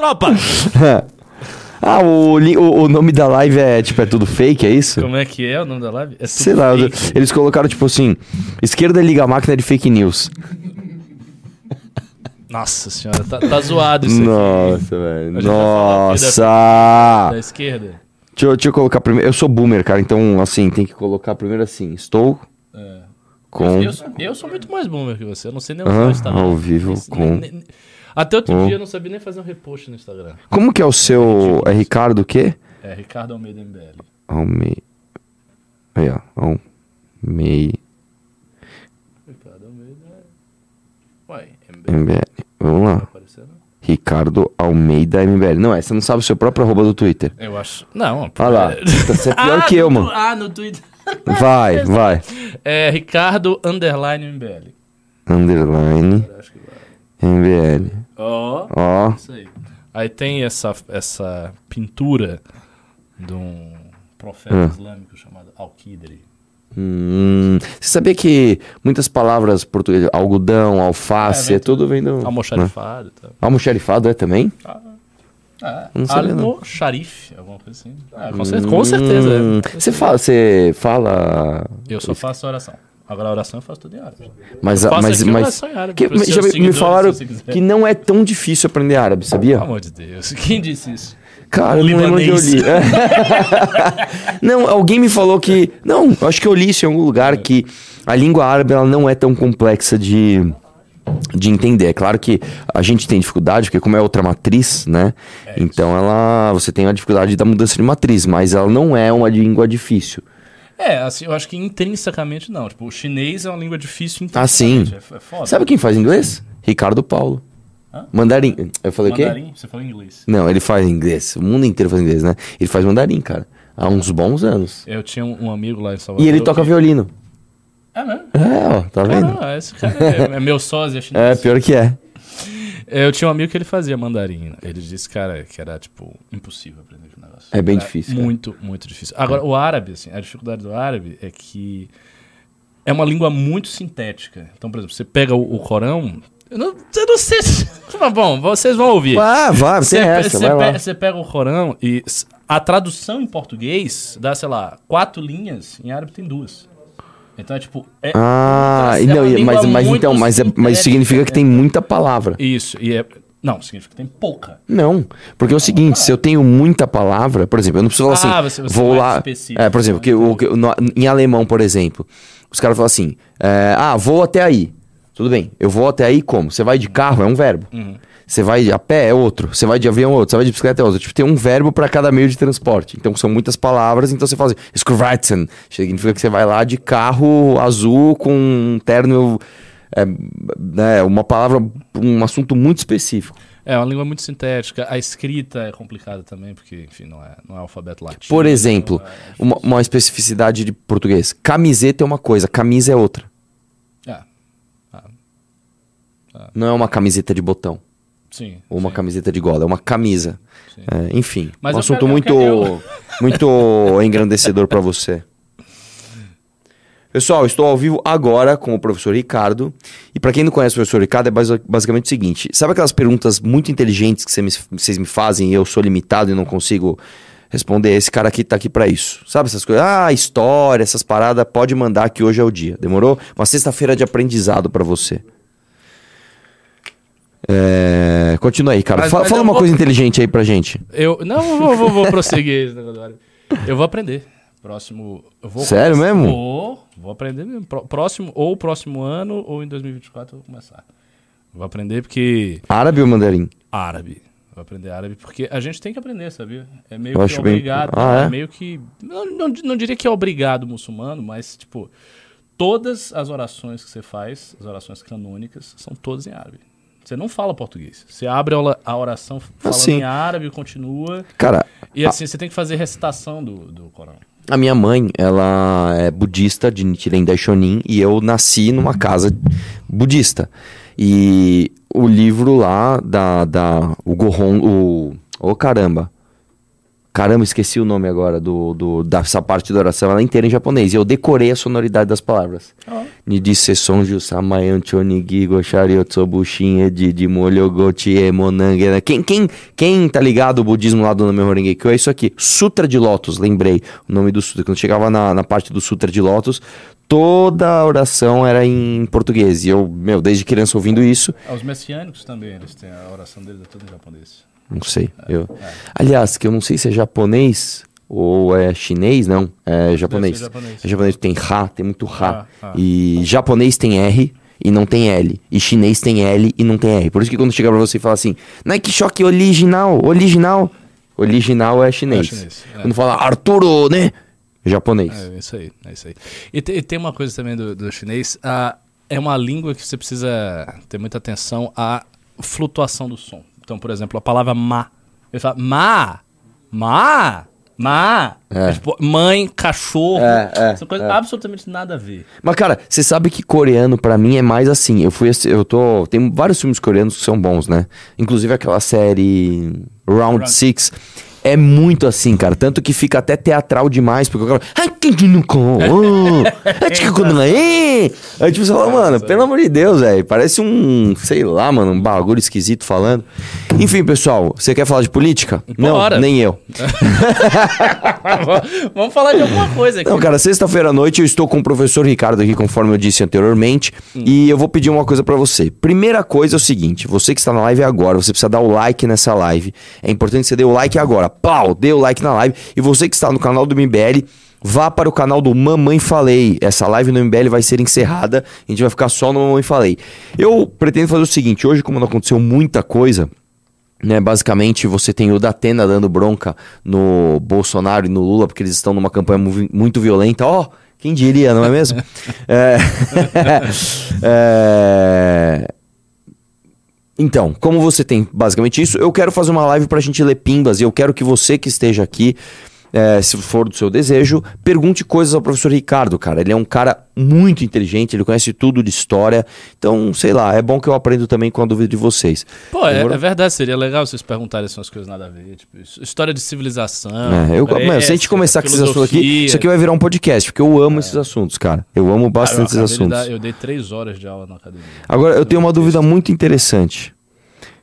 Tropa! ah, o, o, o nome da live é, tipo, é tudo fake, é isso? Como é que é o nome da live? É Sei lá, fake. eles colocaram, tipo assim, esquerda liga a máquina de fake news. Nossa senhora, tá, tá zoado isso aqui. Nossa, velho. Aqui Nossa! Da esquerda. Deixa eu, deixa eu colocar primeiro. Eu sou boomer, cara, então, assim, tem que colocar primeiro assim. Estou É. com. Eu, sou, eu sou muito mais boomer que você. Eu não sei nem usar Aham, o Instagram. ao vivo Nem- com- nem- nem- Até outro com- dia eu não sabia nem fazer um repost no Instagram. Como que é o seu. É Ricardo o quê? É Ricardo Almeida MBL. Almei. Aí, ó. Almei. Ricardo Almeida. Uai, MBL. MBL. Vamos lá. aparecendo? Ricardo Almeida MBL. Não, é, você não sabe o seu próprio arroba do Twitter. Eu acho. Não, Olha lá. Você é pior Ah, que eu, no- mano. Ah, no Twitter. Vai, vai. É Ricardo Underline MBL. Underline Eu acho que vai. MBL. Ó. Ó. Isso aí. Aí tem essa, essa pintura de um profeta Ah. islâmico chamado Al-Qidri. Hum, você sabia que muitas palavras portuguesas, algodão, alface, É, é, tudo vem do. né? Almoxarifado e tal. Almoxarifado é também? Ah, Não sabia, não. Al-Sharif, alguma coisa assim. Ah, com, com certeza. Hum, é. Você fala, você fala. Eu só faço oração. Agora a oração eu faço tudo em árabe. Mas, Eu mas, mas árabe que- já me- falaram que não é tão difícil aprender árabe, sabia? Pelo amor de Deus. Quem disse isso? Cara, eu O não lembro onde eu li. não, alguém me falou que. Não, eu acho que eu li isso em algum lugar que a língua árabe ela não é tão complexa de, de entender. É claro que a gente tem dificuldade, porque como é outra matriz, né? então ela. Você tem a dificuldade da mudança de matriz, mas ela não é uma língua difícil. É, assim, eu acho que intrinsecamente não. Tipo, o chinês é uma língua difícil Ah, sim. É, é foda. Sabe quem faz inglês? Ricardo Paulo. Hã? Mandarim. Eu falei o quê? Mandarim? Você falou inglês. Não, ele faz inglês. O mundo inteiro faz inglês, né? Ele faz mandarim, cara. Há uns bons anos. Eu tinha um, amigo lá em Salvador. E ele toca que... violino. É mesmo? É, ó, tá vendo? Caramba, esse cara é, é meu sósia É, chinês. pior que é. Eu tinha um amigo que ele fazia mandarim. Ele disse, cara, que era, tipo, impossível aprender É bem Era difícil, cara. Muito, muito difícil. Agora, o árabe, assim, a dificuldade do árabe é que é uma língua muito sintética. Então, por exemplo, você pega o, o Corão... Eu não, eu não sei se... Mas, Bom, vocês vão ouvir. Ah, vai, Você essa, você vai lá. pe- você pega o Corão e a tradução em português dá, sei lá, quatro linhas, em árabe tem duas. Então é tipo. É, Ah, é não, mas, mas muito então, mas, é, mas significa que né? tem muita palavra. Isso, e é. Não, significa que tem pouca. Não, porque é o seguinte, se eu tenho muita palavra, por exemplo, eu não preciso falar Ah, assim, você- você vou é lá, é, por exemplo, né? que, o, que- no- em alemão, por exemplo, os caras falam assim, é, ah, vou até aí, tudo bem, eu vou até aí como? Você vai de carro, é um verbo, Uhum. você vai a pé, é outro, você vai de avião, é outro, você vai de bicicleta, é outro, tipo, tem um verbo para cada meio de transporte, então são muitas palavras, então você fala assim, significa que você vai lá de carro azul com um terno, é, né, uma palavra, um assunto muito específico. É uma língua muito sintética. A escrita é complicada também, porque, enfim, não é, não é alfabeto latino. Por exemplo, é uma, uma especificidade de português. Camiseta é uma coisa, camisa é outra. Ah, Não é uma camiseta de botão sim. ou uma sim. camiseta de gola, é uma camisa. É, enfim, Mas um assunto quero- muito, quero- muito engrandecedor para você. Pessoal, estou ao vivo agora com o professor Ricardo. E para quem não conhece o professor Ricardo, é basi- basicamente o seguinte: sabe aquelas perguntas muito inteligentes que me- vocês me fazem e eu sou limitado e não consigo responder? Esse cara aqui tá aqui para isso. Sabe essas coisas? Ah, história, essas paradas, pode mandar que hoje é o dia. Demorou? Uma sexta-feira de aprendizado para você. É... Continua aí, cara. Mas- Fa- mas fala uma vou- coisa inteligente aí pra gente. Eu, não, vou, vou, vou prosseguir esse negócio. Eu vou aprender. Próximo. Eu vou Sério começar- mesmo? Vou, vou aprender mesmo. Pró- Próximo, ou próximo ano, ou em 2024 eu vou começar. Vou aprender porque. Árabe ou mandarim? Árabe. Vou aprender árabe porque a gente tem que aprender, sabia? É meio Eu que acho bem- obrigado. Ah, é? meio que. Não, não, não diria que é obrigado muçulmano, mas, tipo, todas as orações que você faz, as orações canônicas, são todas em árabe. Você não fala português. Você abre a ora- a oração falando sim. em árabe e continua. Cara, E assim, você tem que fazer recitação do, do Corão. A minha mãe, ela é budista de Nichiren Daishonin e eu nasci numa casa budista. E o livro lá da, da o Gohon, o oh caramba. Caramba, esqueci o nome agora do, do, dessa parte da oração, ela é inteira em japonês. E eu decorei a sonoridade das palavras. Ó. Nidise sonju samayan chonigi goshari otsubushin edidi molhogoti emonange. né? Quem, quem, quem tá ligado o budismo lá do Name Horengekyo é isso aqui. Sutra de Lótus, lembrei o nome do sutra. Quando chegava na, na parte do Sutra de Lótus, toda a oração era em português. E eu, meu, desde criança ouvindo isso, Ah, Os messiânicos também, eles têm a oração deles é tudo em japonês. Não sei. Eu... Aliás, que eu não sei se é japonês ou é chinês, não. É japonês. japonês. É japonês tem Ra, tem muito Ra. Ah, ah. E japonês tem R e não tem L. E chinês tem L e não tem R. Por isso que quando chega pra você e fala assim, Nike Shock original, original. Original é chinês. É chinês, é. Quando fala Arturo, né? Japonês. É isso aí, é isso aí. E, te- e tem uma coisa também do, do chinês, ah, é uma língua que você precisa ter muita atenção à flutuação do som. Então, por exemplo, a palavra má. Ele fala má, má, má. É. é. Tipo, mãe, cachorro. É, é são coisas é. absolutamente nada a ver. Mas, cara, você sabe que coreano, para mim, é mais assim. Eu fui. Eu tô. Tem vários filmes coreanos que são bons, né? Inclusive aquela série Round 6. É muito assim, cara. Tanto que fica até teatral demais, porque o cara. "Ah, que de no com, oh, ah, tica quando não é?" Aí tipo, você fala, mano, pelo amor de Deus, velho. Parece um, sei lá, mano, um bagulho esquisito falando. Enfim, pessoal, você quer falar de política? Bora. Não, nem eu. Vamos falar de alguma coisa aqui. Não, cara, sexta-feira à noite eu estou com o professor Ricardo aqui, conforme eu disse anteriormente, e eu vou pedir uma coisa pra você. Primeira coisa é o seguinte, você que está na live agora, você precisa dar o like nessa live. É importante que você dê o like agora. Pau, dê o like na live. E você que está no canal do MBL, vá para o canal do Mamãe Falei. Essa live no MBL vai ser encerrada, a gente vai ficar só no Mamãe Falei. Eu pretendo fazer o seguinte, hoje como não aconteceu muita coisa, né, basicamente você tem o Datena dando bronca no Bolsonaro e no Lula porque eles estão numa campanha muito violenta. Ó, quem diria, não é mesmo? É, é, Então, como você tem basicamente isso, eu quero fazer uma live pra gente ler pimbas e eu quero que você que esteja aqui, é, se for do seu desejo, pergunte coisas ao professor Ricardo, cara. Ele é um cara muito inteligente, ele conhece tudo de história. Então, sei lá, é bom que eu aprendo também com a dúvida de vocês. Pô, é, é verdade, seria legal vocês perguntarem essas coisas nada a ver. Tipo, história de civilização. É, eu, mano, se a gente começar com esses assuntos aqui, isso aqui vai virar um podcast, porque eu amo esses assuntos, cara. Eu amo eu bastante acabei esses de assuntos. dar- eu dei três horas de aula na academia. Agora, eu tenho uma dúvida muito interessante.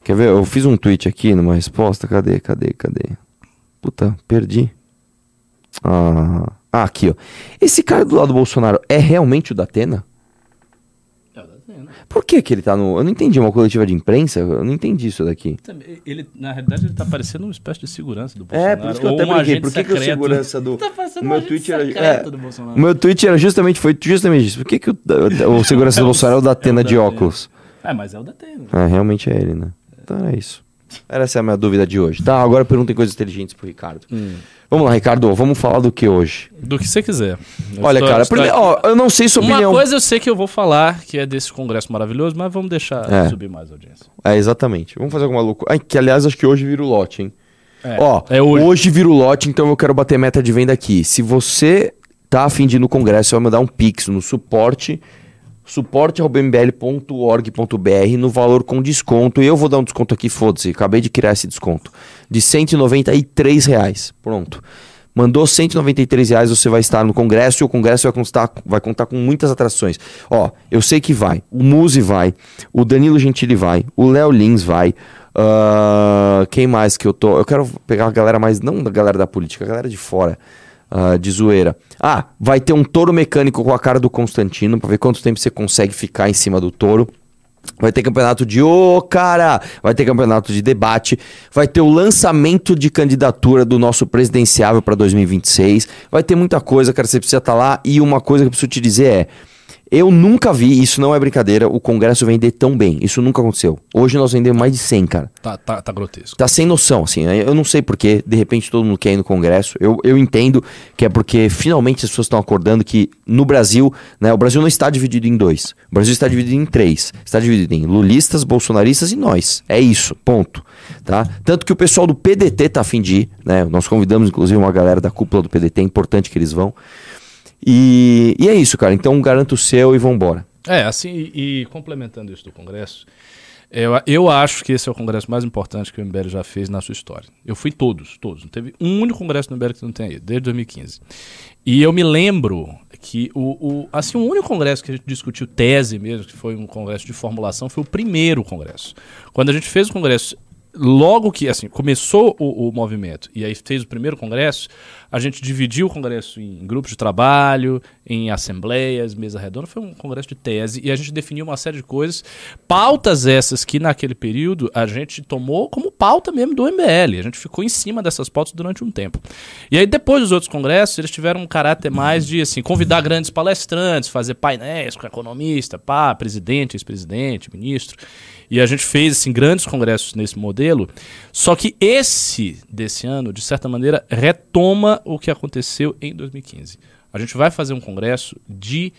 Quer ver? Eu fiz um tweet aqui numa resposta. Cadê, cadê, cadê? Puta, perdi. Ah, aqui, ó. Esse cara do lado do Bolsonaro é realmente o da Atena? Por que que ele tá no... Eu não entendi, uma coletiva de imprensa? Eu não entendi isso daqui. Ele, na realidade, ele tá parecendo uma espécie de segurança do É, Bolsonaro. por isso que eu até brinquei. Por que, que o segurança do... Tá o meu tweet era... é, do Bolsonaro. o meu tweet era justamente, foi justamente isso. Por que, que o, o segurança do Bolsonaro é o da Atena de Datena. óculos? É, mas é o da Atena. Ah, realmente é ele, né? Então é isso. Era essa a minha dúvida de hoje. Tá, agora perguntem coisas inteligentes pro Ricardo. Hum. Vamos lá, Ricardo, vamos falar do que hoje? Do que você quiser. Eu Olha, estou- cara, estou prime- aqui- ó, eu não sei sua Uma opinião. coisa eu sei que eu vou falar, que é desse congresso maravilhoso, mas vamos deixar É. subir mais a audiência. É, exatamente. Vamos fazer alguma loucura. Ai, que aliás, acho que hoje vira o lote, hein? É, Ó, é hoje. vira o lote, então eu quero bater meta de venda aqui. Se você tá afim de ir no congresso, você vai mandar um pix no suporte suporte.mbl.org.br no valor com desconto. E eu vou dar um desconto aqui, foda-se, acabei de criar esse desconto. De 193 reais. Pronto. Mandou 193 reais, você vai estar no congresso e o congresso vai contar, vai contar com muitas atrações. Ó, eu sei que vai. O Muzi vai, o Danilo Gentili vai, o Léo Lins vai. ah, quem mais que eu tô? Eu quero pegar a galera mais, não da galera da política, a galera de fora. Ah, de zoeira. Ah, vai ter um touro mecânico com a cara do Constantino, pra ver quanto tempo você consegue ficar em cima do touro. Vai ter campeonato de ô, cara! Vai ter campeonato de debate. Vai ter o lançamento de candidatura do nosso presidenciável para 2026. Vai ter muita coisa, cara. Você precisa estar lá. E uma coisa que eu preciso te dizer é. Eu nunca vi, isso não é brincadeira, o Congresso vender tão bem. Isso nunca aconteceu. Hoje nós vendemos mais de 100, cara. Tá, tá, tá grotesco. Tá sem noção, assim. né? Eu não sei porquê, de repente todo mundo quer ir no Congresso. Eu, eu entendo que é porque finalmente as pessoas estão acordando que no Brasil, né, o Brasil não está dividido em dois. O Brasil está dividido em três. Está dividido em lulistas, bolsonaristas e nós. É isso, ponto. Tá? Tanto que o pessoal do PDT tá afim de ir, né? Nós convidamos, inclusive, uma galera da cúpula do PDT, é importante que eles vão. E, e é isso, cara. Então garanto o seu e vambora. É, assim, e, e complementando isso do Congresso, Eu, eu acho que esse é o congresso mais importante que o MBL já fez na sua história. Eu fui todos, todos. Não teve um único congresso do MBL que não tenha ido, desde 2015. E eu me lembro que o, o, assim, o único congresso que a gente discutiu tese mesmo, que foi um congresso de formulação, foi o primeiro congresso. Quando a gente fez o congresso logo que assim começou o, o, movimento e aí fez o primeiro congresso, a gente dividiu o congresso em grupos de trabalho, em assembleias, mesa redonda, foi um congresso de tese e a gente definiu uma série de coisas, pautas essas que naquele período a gente tomou como pauta mesmo do MBL, a gente ficou em cima dessas pautas durante um tempo. E aí depois dos outros congressos, eles tiveram um caráter mais de assim, convidar grandes palestrantes, fazer painéis com economista, pá, presidente, ex-presidente, ministro. E a gente fez assim, grandes congressos nesse modelo. Só que esse desse ano, de certa maneira, retoma o que aconteceu em 2015. A gente vai fazer um congresso de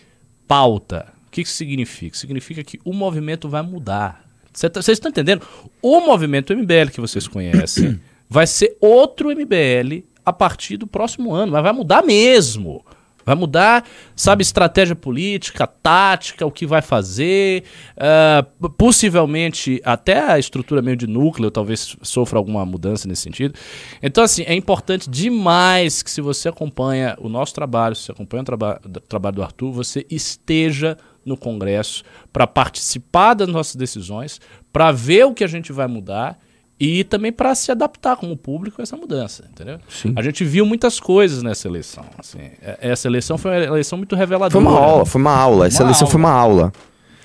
pauta. O que isso significa? Significa que o movimento vai mudar. Tá, vocês estão entendendo? O movimento MBL que vocês conhecem vai ser outro MBL a partir do próximo ano, mas vai mudar mesmo. Vai mudar, sabe, estratégia política, tática, o que vai fazer, uh, possivelmente até a estrutura meio de núcleo talvez sofra alguma mudança nesse sentido. Então, assim, é importante demais que se você acompanha o nosso trabalho, se você acompanha o traba trabalho do Arthur, você esteja no Congresso para participar das nossas decisões, para ver o que a gente vai mudar e também para se adaptar como público a essa mudança, entendeu? Sim. A gente viu muitas coisas nessa eleição. Assim, é, essa eleição foi uma eleição muito reveladora. Foi uma aula, foi uma aula. Essa eleição aula. foi uma aula.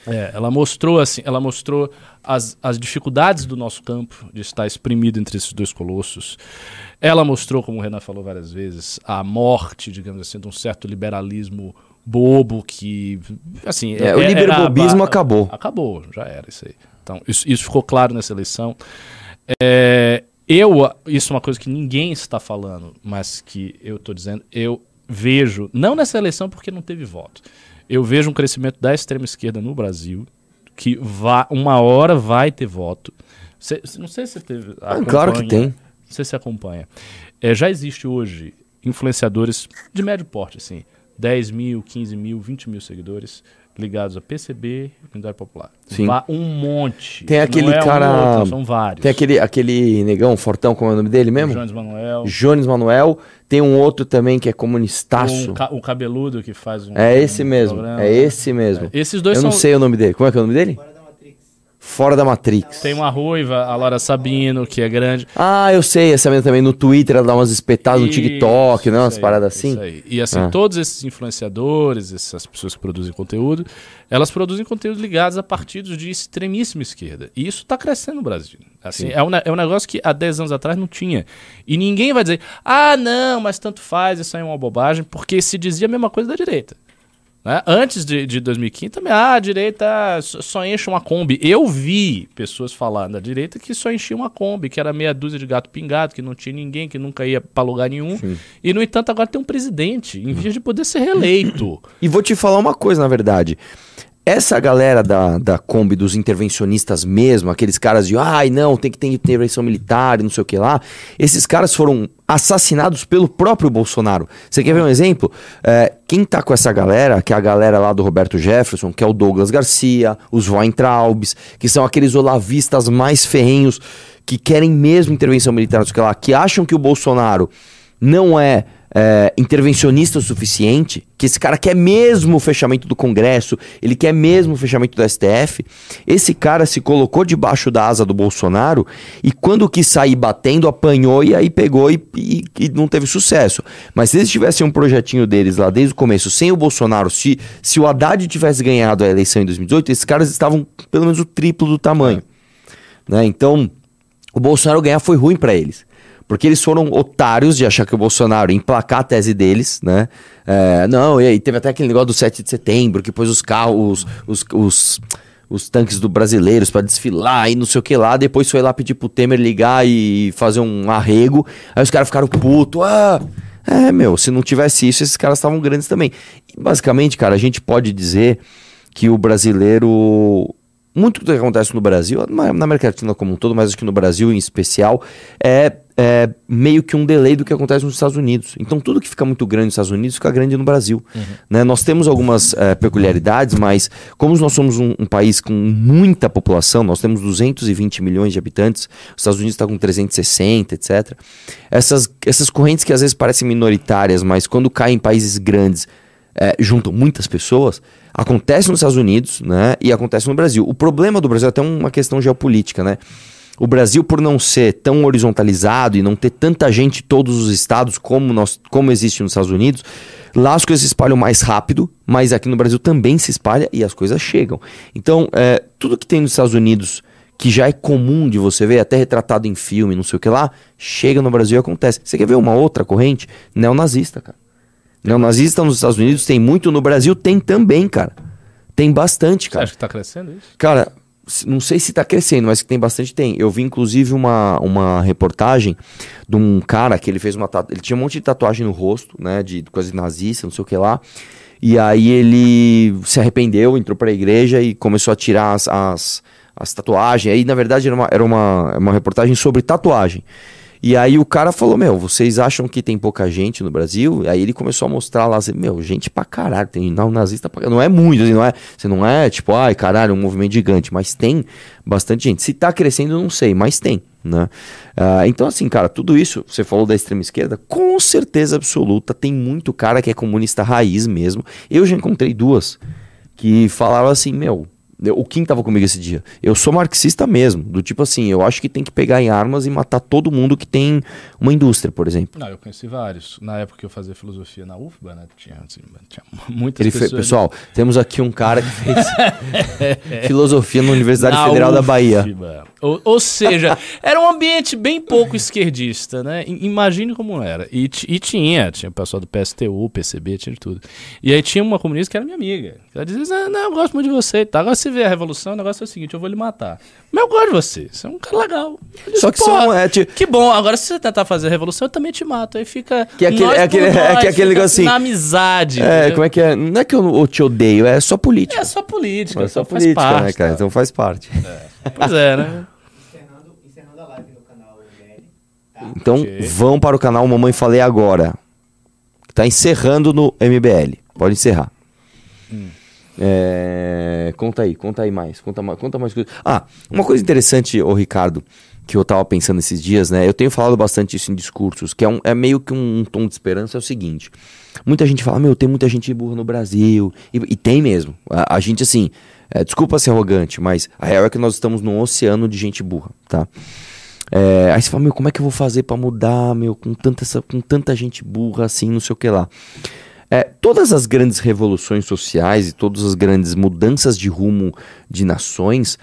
É, ela mostrou assim, ela mostrou as, as dificuldades do nosso campo de estar exprimido entre esses dois colossos. Ela mostrou, como o Renan falou várias vezes, a morte, digamos assim, de um certo liberalismo bobo que, assim, é, o liberbobismo era, acabou. Acabou, já era isso aí. Então, isso, isso ficou claro nessa eleição. É, eu, isso é uma coisa que ninguém está falando, mas que eu estou dizendo, eu vejo, não nessa eleição porque não teve voto, eu vejo um crescimento da extrema esquerda no Brasil, que vai, uma hora vai ter voto. Cê, não sei se você teve. Ah, claro que tem. Não sei se acompanha. É, já existe hoje influenciadores de médio porte, assim, 10 mil, 15 mil, 20 mil seguidores ligados a PCB e Unidade Popular. Sim. Um monte. Tem aquele é cara. Um outro, são vários. Tem aquele, aquele negão fortão, como é o nome dele mesmo? Jones Manuel. Jones Manuel. Tem um outro também que é comunistaço. O, ca o cabeludo que faz um. É esse um mesmo. É esse mesmo. É. Esses dois Eu são... não sei o nome dele. Como é que é o nome dele? Fora da Matrix. Tem uma ruiva, a Laura Sabino, que é grande. Ah, eu sei, essa menina também no Twitter, ela dá umas espetadas no TikTok, né? Umas aí, paradas assim. Isso aí. E assim, ah. todos esses influenciadores, essas pessoas que produzem conteúdo, elas produzem conteúdo ligados a partidos de extremíssima esquerda. E isso está crescendo no Brasil. Assim, é um, é um negócio que há 10 anos atrás não tinha. E ninguém vai dizer, ah, não, mas tanto faz, isso aí é uma bobagem, porque se dizia a mesma coisa da direita. Né? Antes de, de 2015 também, ah, a direita só enche uma Kombi. Eu vi pessoas falando da direita que só enchia uma Kombi, que era meia dúzia de gato pingado, que não tinha ninguém, que nunca ia para lugar nenhum. Sim. E, no entanto, agora tem um presidente, em vez de poder ser reeleito. E vou te falar uma coisa, na verdade. Essa galera da, da Kombi, dos intervencionistas mesmo, aqueles caras de ai não, tem que ter intervenção militar e não sei o que lá, esses caras foram assassinados pelo próprio Bolsonaro. Você quer ver um exemplo? É, quem tá com essa galera, que é a galera lá do Roberto Jefferson, que é o Douglas Garcia, os Weintraubs, que são aqueles olavistas mais ferrenhos que querem mesmo intervenção militar, não sei o que lá, que acham que o Bolsonaro não é é, intervencionista o suficiente, que esse cara quer mesmo o fechamento do Congresso, ele quer mesmo o fechamento do STF, esse cara se colocou debaixo da asa do Bolsonaro e quando quis sair batendo, apanhou e aí pegou e, e, e não teve sucesso. Mas se eles tivessem um projetinho deles lá desde o começo, sem o Bolsonaro, se, se o Haddad tivesse ganhado a eleição em 2018, esses caras estavam pelo menos o triplo do tamanho. Né? Então, o Bolsonaro ganhar foi ruim para eles. Porque eles foram otários de achar que o Bolsonaro ia emplacar a tese deles, né? É, não, e aí teve até aquele negócio do 7 de setembro, que pôs os carros, os, os, os, os tanques do brasileiros para desfilar e não sei o que lá. Depois foi lá pedir pro Temer ligar e fazer um arrego. Aí os caras ficaram puto. Ah, é, meu, se não tivesse isso, esses caras estavam grandes também. E basicamente, cara, a gente pode dizer que o brasileiro muito do que acontece no Brasil, na América Latina como um todo, mas acho que no Brasil em especial, é, é, meio que um delay do que acontece nos Estados Unidos. Então tudo que fica muito grande nos Estados Unidos fica grande no Brasil. Uhum. Né? Nós temos algumas é, peculiaridades, mas como nós somos um, um, país com muita população, nós temos 220 milhões de habitantes, os Estados Unidos está com 360, etc. Essas, essas correntes que às vezes parecem minoritárias, mas quando caem em países grandes, é, juntam muitas pessoas, acontece nos Estados Unidos né, e acontece no Brasil. O problema do Brasil é até uma questão geopolítica, né? O Brasil, por não ser tão horizontalizado e não ter tanta gente em todos os estados como, nós, como existe nos Estados Unidos, lá as coisas se espalham mais rápido, mas aqui no Brasil também se espalha e as coisas chegam. Então, é, tudo que tem nos Estados Unidos que já é comum de você ver, até retratado em filme, não sei o que lá, chega no Brasil e acontece. Você quer ver uma outra corrente? Neonazista, cara. Neonazista nos Estados Unidos tem muito, no Brasil tem também, cara. Tem bastante, cara. Você acha que tá crescendo isso? Cara, não sei se está crescendo, mas que tem bastante tem. Eu vi inclusive uma, uma reportagem de um cara que ele fez uma ele tinha um monte de tatuagem no rosto, né, de coisa nazista, não sei o que lá. E aí ele se arrependeu, entrou para a igreja e começou a tirar as, as, as tatuagens. Aí na verdade era uma, era uma, uma reportagem sobre tatuagem. E aí o cara falou, meu, vocês acham que tem pouca gente no Brasil? Aí ele começou a mostrar lá, assim, meu, gente pra caralho, tem não, nazista pra Não é muito, assim, não é, você não é tipo, ai, caralho, um movimento gigante, mas tem bastante gente. Se tá crescendo, não sei, mas tem, né? Uh, então, assim, cara, tudo isso, você falou da extrema esquerda, com certeza absoluta, tem muito cara que é comunista raiz mesmo. Eu já encontrei duas que falaram assim, meu, o Kim tava comigo esse dia. Eu sou marxista mesmo. Do tipo assim, eu acho que tem que pegar em armas e matar todo mundo que tem uma indústria, por exemplo. Não, eu conheci vários. Na época que eu fazia filosofia na UFBA, né? Tinha, assim, tinha muitas Ele pessoas. Fe... Pessoal, temos aqui um cara que fez filosofia na Universidade na Federal UFBA. da Bahia. Ou, ou, seja, era um ambiente bem pouco esquerdista, né? Imagine como era. E, e tinha, tinha o pessoal do PSTU, PCB, tinha de tudo. E aí tinha uma comunista que era minha amiga. Ela dizia, não, eu gosto muito de você e tal. Agora você vê a revolução, o negócio é o seguinte, eu vou lhe matar. Mas eu gosto de você, você é um cara legal. Disse, Só que são, é, tipo... Que bom, agora se você tentar fazer a revolução, eu também te mato. Aí fica... Que é aquele, é aquele, nós, é que aquele negócio assim... Na amizade. É, entendeu? como é que é? Não é que eu, eu, te odeio, é só política. É só política, é só política, né, parte, né, cara? Tá? Então faz parte. É. Pois é, né? Tá? Então okay. vão para o canal Mamãe Falei Agora. Está encerrando no MBL. Pode encerrar. Hum. É... Conta aí, conta aí mais. Conta, conta mais coisas. Ah, uma coisa interessante, ô Ricardo, que eu tava pensando esses dias, né? Eu tenho falado bastante isso em discursos, que é, um, é meio que um, um, tom de esperança, é o seguinte. Muita gente fala, meu, tem muita gente burra no Brasil. E, e tem mesmo. A, a gente, assim, é, desculpa ser arrogante, mas a real é que nós estamos num oceano de gente burra, tá? É, aí você fala, meu, como é que eu vou fazer para mudar, meu, com tanta, com tanta gente burra assim, não sei o que lá. É, todas as grandes revoluções sociais e todas as grandes mudanças de rumo de nações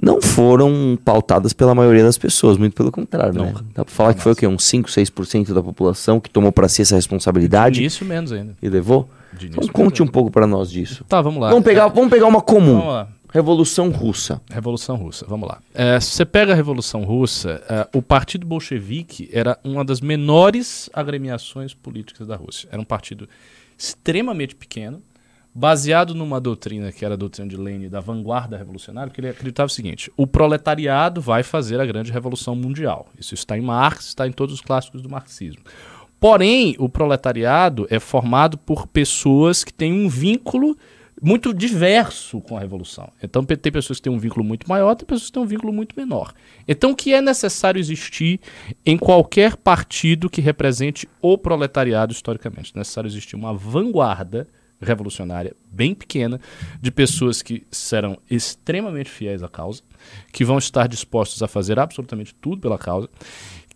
não foram pautadas pela maioria das pessoas, muito pelo contrário, né? Dá pra falar não, que foi o quê? Uns 5, 6% da população que tomou para si essa responsabilidade. Isso menos ainda. E levou? Então conte um pouco para nós disso. Tá, vamos lá. Vamos pegar, vamos pegar uma comum. Vamos lá. Revolução Russa. Revolução Russa, vamos lá. É, se você pega a Revolução Russa, é, o Partido Bolchevique era uma das menores agremiações políticas da Rússia. Era um partido extremamente pequeno, baseado numa doutrina que era a doutrina de Lenin da vanguarda revolucionária, porque ele acreditava o seguinte: o proletariado vai fazer a grande revolução mundial. Isso está em Marx, está em todos os clássicos do marxismo. Porém, o proletariado é formado por pessoas que têm um vínculo muito diverso com a revolução. Então tem pessoas que têm um vínculo muito maior, tem pessoas que têm um vínculo muito menor. Então que é necessário existir em qualquer partido que represente o proletariado historicamente? É necessário existir uma vanguarda revolucionária bem pequena de pessoas que serão extremamente fiéis à causa, que vão estar dispostos a fazer absolutamente tudo pela causa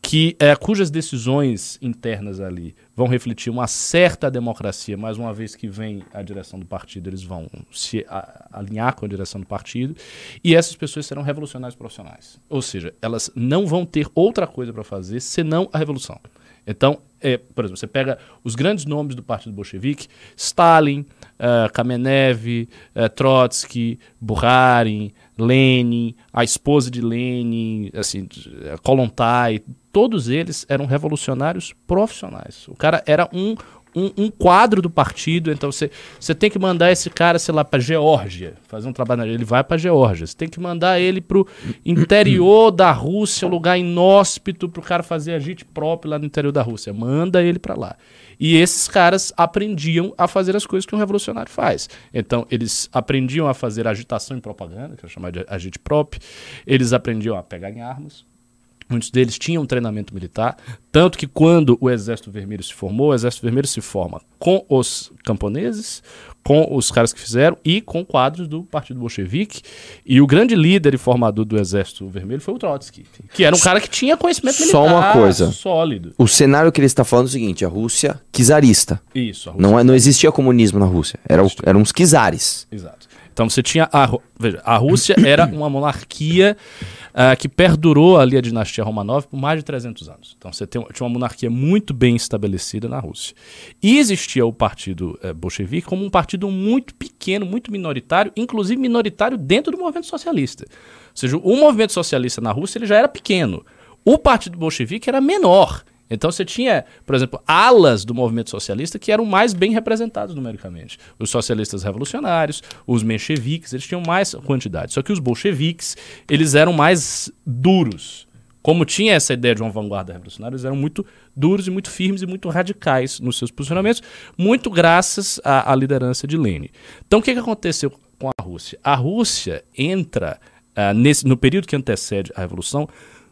que é, cujas decisões internas ali vão refletir uma certa democracia, mas uma vez que vem a direção do partido, eles vão se a, alinhar com a direção do partido, e essas pessoas serão revolucionários profissionais. Ou seja, elas não vão ter outra coisa para fazer senão a revolução. Então, é, por exemplo, você pega os grandes nomes do Partido Bolchevique, Stalin, uh, Kamenev, uh, Trotsky, Bukharin, Lenin, a esposa de Lenin, assim, Kolontai, todos eles eram revolucionários profissionais. O cara era um um, um quadro do partido, então você, tem que mandar esse cara, sei lá, para Geórgia, fazer um trabalho, ele vai para Geórgia. Você tem que mandar ele pro interior da Rússia, um lugar inóspito pro cara fazer agite próprio lá no interior da Rússia. Manda ele para lá. E esses caras aprendiam a fazer as coisas que um revolucionário faz. Então, eles aprendiam a fazer agitação e propaganda, que é chamado de agite próprio. Eles aprendiam a pegar em armas. Muitos deles tinham treinamento militar, tanto que quando o Exército Vermelho se formou, o Exército Vermelho se forma com os camponeses, com os caras que fizeram e com quadros do Partido Bolchevique. E o grande líder e formador do Exército Vermelho foi o Trotsky, que era um cara que tinha conhecimento militar Só uma coisa. sólido. O cenário que ele está falando é o seguinte: a Rússia czarista. Isso, a Rússia Não, é, não existia comunismo na Rússia. Era, o- eram os czares. Exato. Então você tinha a, veja, a Rússia era uma monarquia ah, que perdurou ali a dinastia Romanov por mais de 300 anos. Então você tem, tinha uma monarquia muito bem estabelecida na Rússia. E existia o partido eh, bolchevique como um partido muito pequeno, muito minoritário, inclusive minoritário dentro do movimento socialista. Ou seja, o movimento socialista na Rússia ele já era pequeno. O partido bolchevique era menor. Então você tinha, por exemplo, alas do movimento socialista que eram mais bem representados numericamente. Os socialistas revolucionários, os mencheviques, eles tinham mais quantidade. Só que os bolcheviques, eles eram mais duros. Como tinha essa ideia de uma vanguarda revolucionária, eles eram muito duros e muito firmes e muito radicais nos seus posicionamentos, muito graças à, à liderança de Lenin. Então o que, que aconteceu com a Rússia? A Rússia entra ah, nesse, no período que antecede a Revolução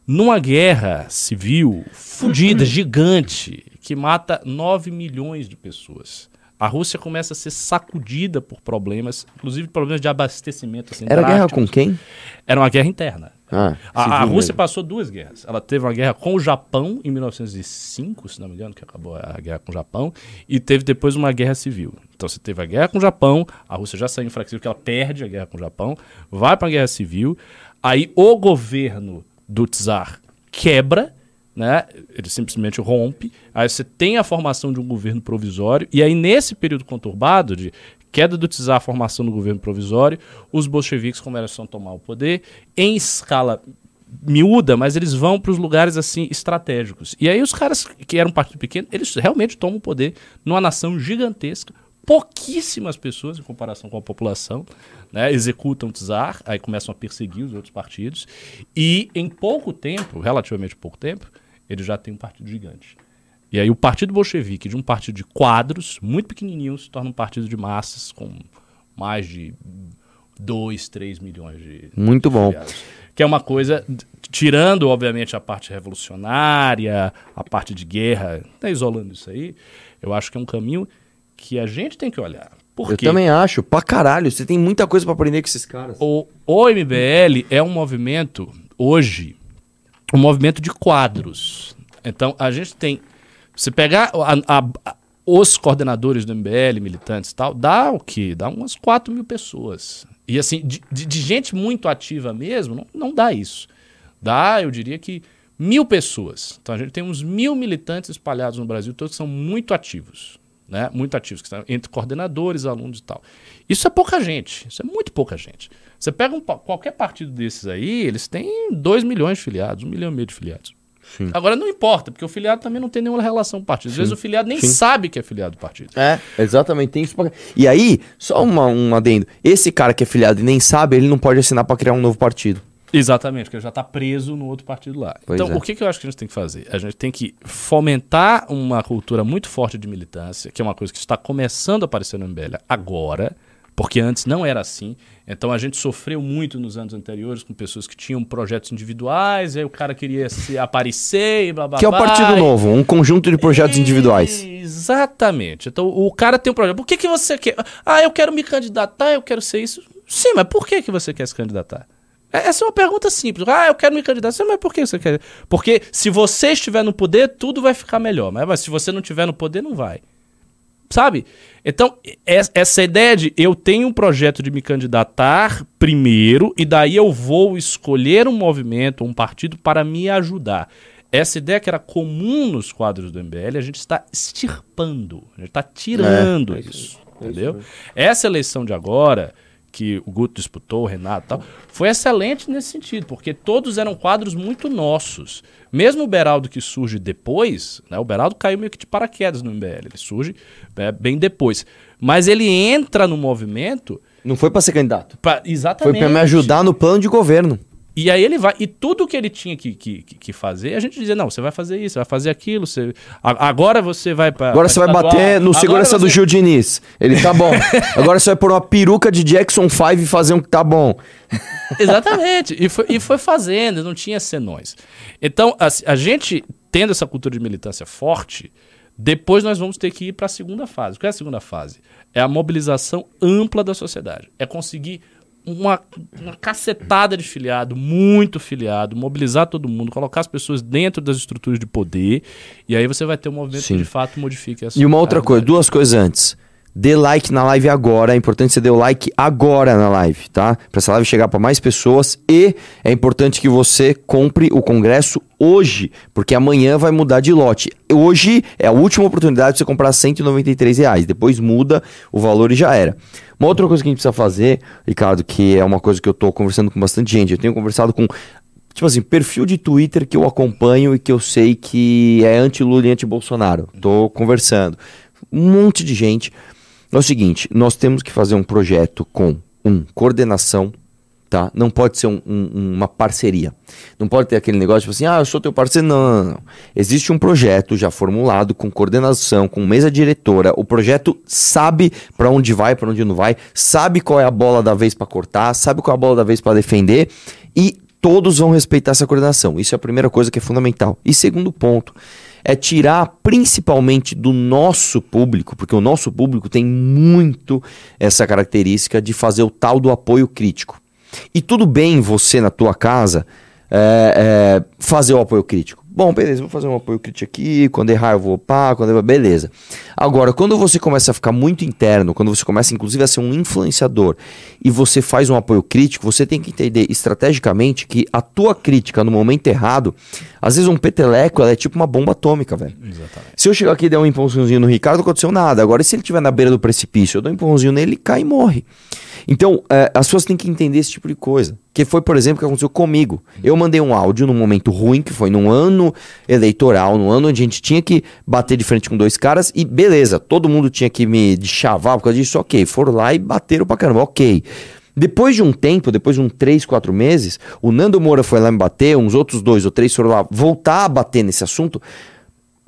numa guerra civil fodida, gigante, que mata 9 milhões de pessoas. A Rússia começa a ser sacudida por problemas, inclusive problemas de abastecimento. Assim, Era guerra drásticos. com quem? Era uma guerra interna. Ah, A, a Rússia mesmo. passou duas guerras. Ela teve uma guerra com o Japão em 1905, se não me engano, que acabou a guerra com o Japão, e teve depois uma guerra civil. Então você teve a guerra com o Japão, a Rússia já saiu enfraquecida porque ela perde a guerra com o Japão, vai para a guerra civil, aí o governo do czar quebra, né? Ele simplesmente rompe. Aí você tem a formação de um governo provisório e aí nesse período conturbado de queda do czar, formação do governo provisório, os bolcheviques começam a tomar o poder em escala miúda, mas eles vão para os lugares assim estratégicos. E aí os caras que eram um partido pequeno, eles realmente tomam o poder numa nação gigantesca. Pouquíssimas pessoas em comparação com a população né, executam o czar, aí começam a perseguir os outros partidos. E em pouco tempo, relativamente pouco tempo, ele já tem um partido gigante. E aí o partido bolchevique, de um partido de quadros, muito pequenininho, se torna um partido de massas com mais de 2, 3 milhões de Muito bom. filiados. Que é uma coisa, tirando, obviamente, a parte revolucionária, a parte de guerra, tá isolando isso aí, eu acho que é um caminho que a gente tem que olhar. Por Eu quê? também acho. Pra caralho. Você tem muita coisa pra aprender com esses caras. O, o MBL é um movimento, hoje, um movimento de quadros. Então, a gente tem. Se pegar a- a- os coordenadores do MBL, militantes e tal, dá o quê? Dá umas 4 mil pessoas. E assim, de, de- gente muito ativa mesmo, não, não dá isso. Dá, eu diria que mil pessoas. Então a gente tem uns mil militantes espalhados no Brasil, todos são muito ativos. Né? Muito ativos, que estão entre coordenadores, alunos e tal. Isso é pouca gente, isso é muito pouca gente. Você pega um qualquer partido desses aí, eles têm 2 milhões de filiados, 1 milhão e meio de filiados. Agora não importa, porque o filiado também não tem nenhuma relação com o partido. Às vezes o filiado nem Sim. sabe que é filiado do partido. É, exatamente. Tem isso pra... E aí, só uma, um adendo. Esse cara que é filiado e nem sabe, ele não pode assinar pra criar um novo partido. Exatamente, porque já está preso no outro partido lá. Pois então, é. o que, que eu acho que a gente tem que fazer? A gente tem que fomentar uma cultura muito forte de militância, que é uma coisa que está começando a aparecer no MBL agora, porque antes não era assim. Então a gente sofreu muito nos anos anteriores com pessoas que tinham projetos individuais, aí o cara queria se aparecer e blá blá Que é o Partido e- Novo, um conjunto de projetos individuais. Exatamente. Então o cara tem um projeto. Por que, que você quer? Ah, eu quero me candidatar, eu quero ser isso. Sim, mas por que, que você quer se candidatar? É- Essa é uma pergunta simples. Ah, eu quero me candidatar. Sim, mas por que você quer? Porque se você estiver no poder, tudo vai ficar melhor. Mas, se você não estiver no poder, não vai. Sabe? Então, es- essa ideia de eu tenho um projeto de me candidatar primeiro e daí eu vou escolher um movimento, um partido para me ajudar. Essa ideia que era comum nos quadros do MBL, a gente está extirpando, a gente está tirando É, é isso. isso, é entendeu? isso Essa eleição de agora, que o Guto disputou, o Renato e tal, foi excelente nesse sentido, porque todos eram quadros muito nossos. Mesmo o Beraldo que surge depois, né, o Beraldo caiu meio que de paraquedas no MBL, ele surge é, bem depois. Mas ele entra no movimento. Não foi para ser candidato. Pra, exatamente. Foi para me ajudar no plano de governo. E aí ele vai. E tudo que ele tinha que, que, que fazer, a gente dizia: não, você vai fazer isso, você vai fazer aquilo. Você, agora você vai para. Agora você vai bater no segurança você... do Gil Diniz. Ele tá bom. agora você vai pôr uma peruca de Jackson 5 e fazer um que tá bom. Exatamente. E foi, e foi fazendo, não tinha senões. Então, a, a gente, tendo essa cultura de militância forte, depois nós vamos ter que ir para a segunda fase. O que é a segunda fase? É a mobilização ampla da sociedade. É conseguir uma, uma cacetada de filiado, muito filiado, mobilizar todo mundo, colocar as pessoas dentro das estruturas de poder, e aí você vai ter um movimento Sim. que de fato modifique essa. E uma outra coisa, duas coisas antes. Dê like na live agora. É importante você dê o like agora na live, tá? Para essa live chegar para mais pessoas. E é importante que você compre o congresso hoje, porque amanhã vai mudar de lote. Hoje é a última oportunidade de você comprar 193 reais. Depois muda o valor e já era. Uma outra coisa que a gente precisa fazer, Ricardo, que é uma coisa que eu tô conversando com bastante gente. Eu tenho conversado com tipo assim, perfil de Twitter que eu acompanho e que eu sei que é anti-Lula e anti-Bolsonaro. Tô conversando. Um monte de gente. É o seguinte, nós temos que fazer um projeto com um coordenação, tá? Não pode ser um, um, uma parceria. Não pode ter aquele negócio tipo assim, ah, eu sou teu parceiro. Não, não, não. Existe um projeto já formulado com coordenação, com mesa diretora. O projeto sabe para onde vai, para onde não vai, sabe qual é a bola da vez para cortar, sabe qual é a bola da vez para defender e todos vão respeitar essa coordenação. Isso é a primeira coisa que é fundamental. E segundo ponto, é tirar principalmente do nosso público, porque o nosso público tem muito essa característica de fazer o tal do apoio crítico. E tudo bem você na tua casa é, é, fazer o apoio crítico. Bom, beleza, vou fazer um apoio crítico aqui, quando errar eu vou opar, quando errar, beleza. Agora, quando você começa a ficar muito interno, quando você começa inclusive a ser um influenciador e você faz um apoio crítico, você tem que entender estrategicamente que a tua crítica no momento errado, às vezes um peteleco é tipo uma bomba atômica, velho. Exatamente. Se eu chegar aqui e der um empurrãozinho no Ricardo, não aconteceu nada. Agora, se ele estiver na beira do precipício, eu dou um empurrãozinho nele, ele cai e morre. Então, é, as pessoas têm que entender esse tipo de coisa. Que foi, por exemplo, o que aconteceu comigo. Eu mandei um áudio num momento ruim, que foi num ano eleitoral, num ano onde a gente tinha que bater de frente com dois caras e beleza, todo mundo tinha que me chavar por causa disso, ok. Foram lá e bateram pra caramba, ok. Depois de um tempo, depois de uns 3, 4 meses, o Nando Moura foi lá me bater, uns outros dois ou três foram lá voltar a bater nesse assunto.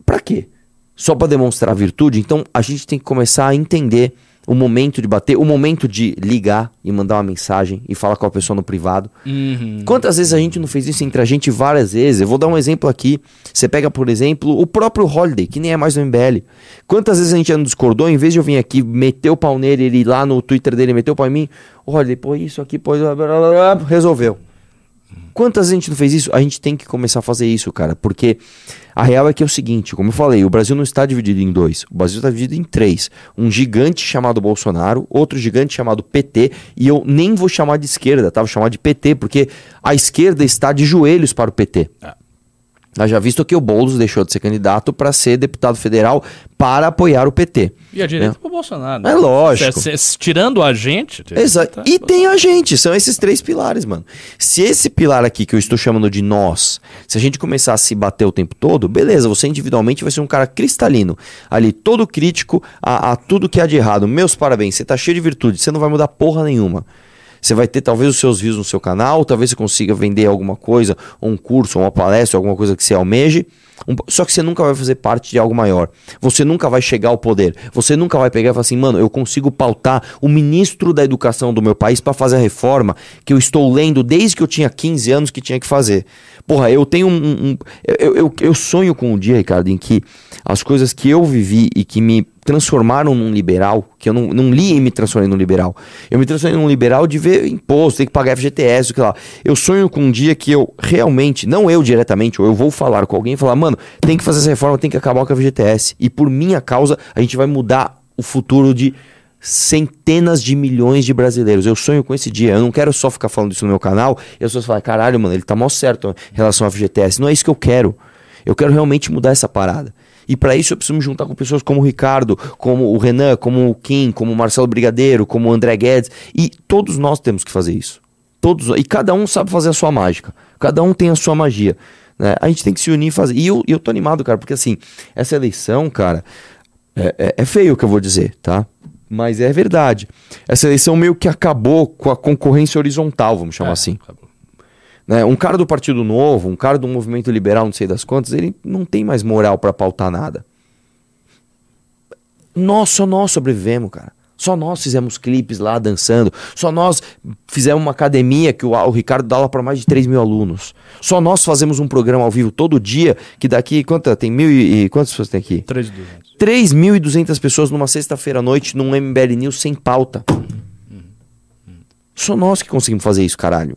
Pra quê? Só para demonstrar virtude? Então a gente tem que começar a entender o momento de bater, o momento de ligar e mandar uma mensagem e falar com a pessoa no privado. Uhum. Quantas vezes a gente não fez isso entre a gente várias vezes? Eu vou dar um exemplo aqui. Você pega, por exemplo, o próprio Holiday, que nem é mais do MBL. Quantas vezes a gente não discordou, em vez de eu vir aqui meter o pau nele, ele ir lá no Twitter dele meter o pau em mim, o Holiday, pô, isso aqui, pô, resolveu. Quantas a gente não fez isso? A gente tem que começar a fazer isso, cara, porque a real é que é o seguinte, como eu falei, o Brasil não está dividido em dois, o Brasil está dividido em três. Um gigante chamado Bolsonaro, outro gigante chamado PT, e eu nem vou chamar de esquerda, tá? Vou chamar de PT, porque a esquerda está de joelhos para o PT. É. Já visto que o Boulos deixou de ser candidato para ser deputado federal para apoiar o PT. E a direita né? pro Bolsonaro. Né? É lógico. Cê, cê, tirando a gente. Exato. Tá e tem a gente, são esses três pilares, mano. Se esse pilar aqui que eu estou chamando de nós, se a gente começar a se bater o tempo todo, beleza, você individualmente vai ser um cara cristalino, ali todo crítico a, a tudo que há de errado. Meus parabéns, você tá cheio de virtude, você não vai mudar porra nenhuma. Você vai ter talvez os seus views no seu canal, talvez você consiga vender alguma coisa, um curso, uma palestra, alguma coisa que você almeje. Um, só que você nunca vai fazer parte de algo maior. Você nunca vai chegar ao poder. Você nunca vai pegar e falar assim, mano, eu consigo pautar o ministro da educação do meu país para fazer a reforma que eu estou lendo desde que eu tinha 15 anos que tinha que fazer. Porra, eu tenho um. um eu, eu, eu sonho com um dia, Ricardo, em que as coisas que eu vivi e que me transformaram num liberal, que eu não, não li e me transformei num liberal. Eu me transformei num liberal de ver imposto, ter que pagar FGTS, o que lá. Eu sonho com um dia que eu realmente, não eu diretamente, ou eu vou falar com alguém e falar, mano, tem que fazer essa reforma, tem que acabar com a FGTS. E por minha causa, a gente vai mudar o futuro de centenas de milhões de brasileiros. Eu sonho com esse dia. Eu não quero só ficar falando isso no meu canal e as pessoas falam, caralho, mano, ele tá mal certo em relação ao FGTS. Não é isso que eu quero. Eu quero realmente mudar essa parada. E para isso eu preciso me juntar com pessoas como o Ricardo, como o Renan, como o Kim, como o Marcelo Brigadeiro, como o André Guedes. E todos nós temos que fazer isso. Todos, e cada um sabe fazer a sua mágica. Cada um tem a sua magia. Né? A gente tem que se unir e fazer. E eu, eu tô animado, cara, porque assim, essa eleição, cara, é, é, é feio o que eu vou dizer, tá? Mas é verdade. Essa eleição meio que acabou com a concorrência horizontal, vamos chamar É, assim. acabou. Né? Um cara do Partido Novo, um cara do movimento liberal, não sei das quantas, ele não tem mais moral pra pautar nada. Nós, só nós sobrevivemos, cara. Só nós fizemos clipes lá dançando. Só nós fizemos uma academia que o, o Ricardo dá aula para mais de 3 mil alunos. Só nós fazemos um programa ao vivo todo dia, que daqui, quanta, tem mil e, e- quantas pessoas tem aqui? 3,200. 3.200 pessoas numa sexta-feira à noite num MBL News sem pauta. Só nós que conseguimos fazer isso, caralho.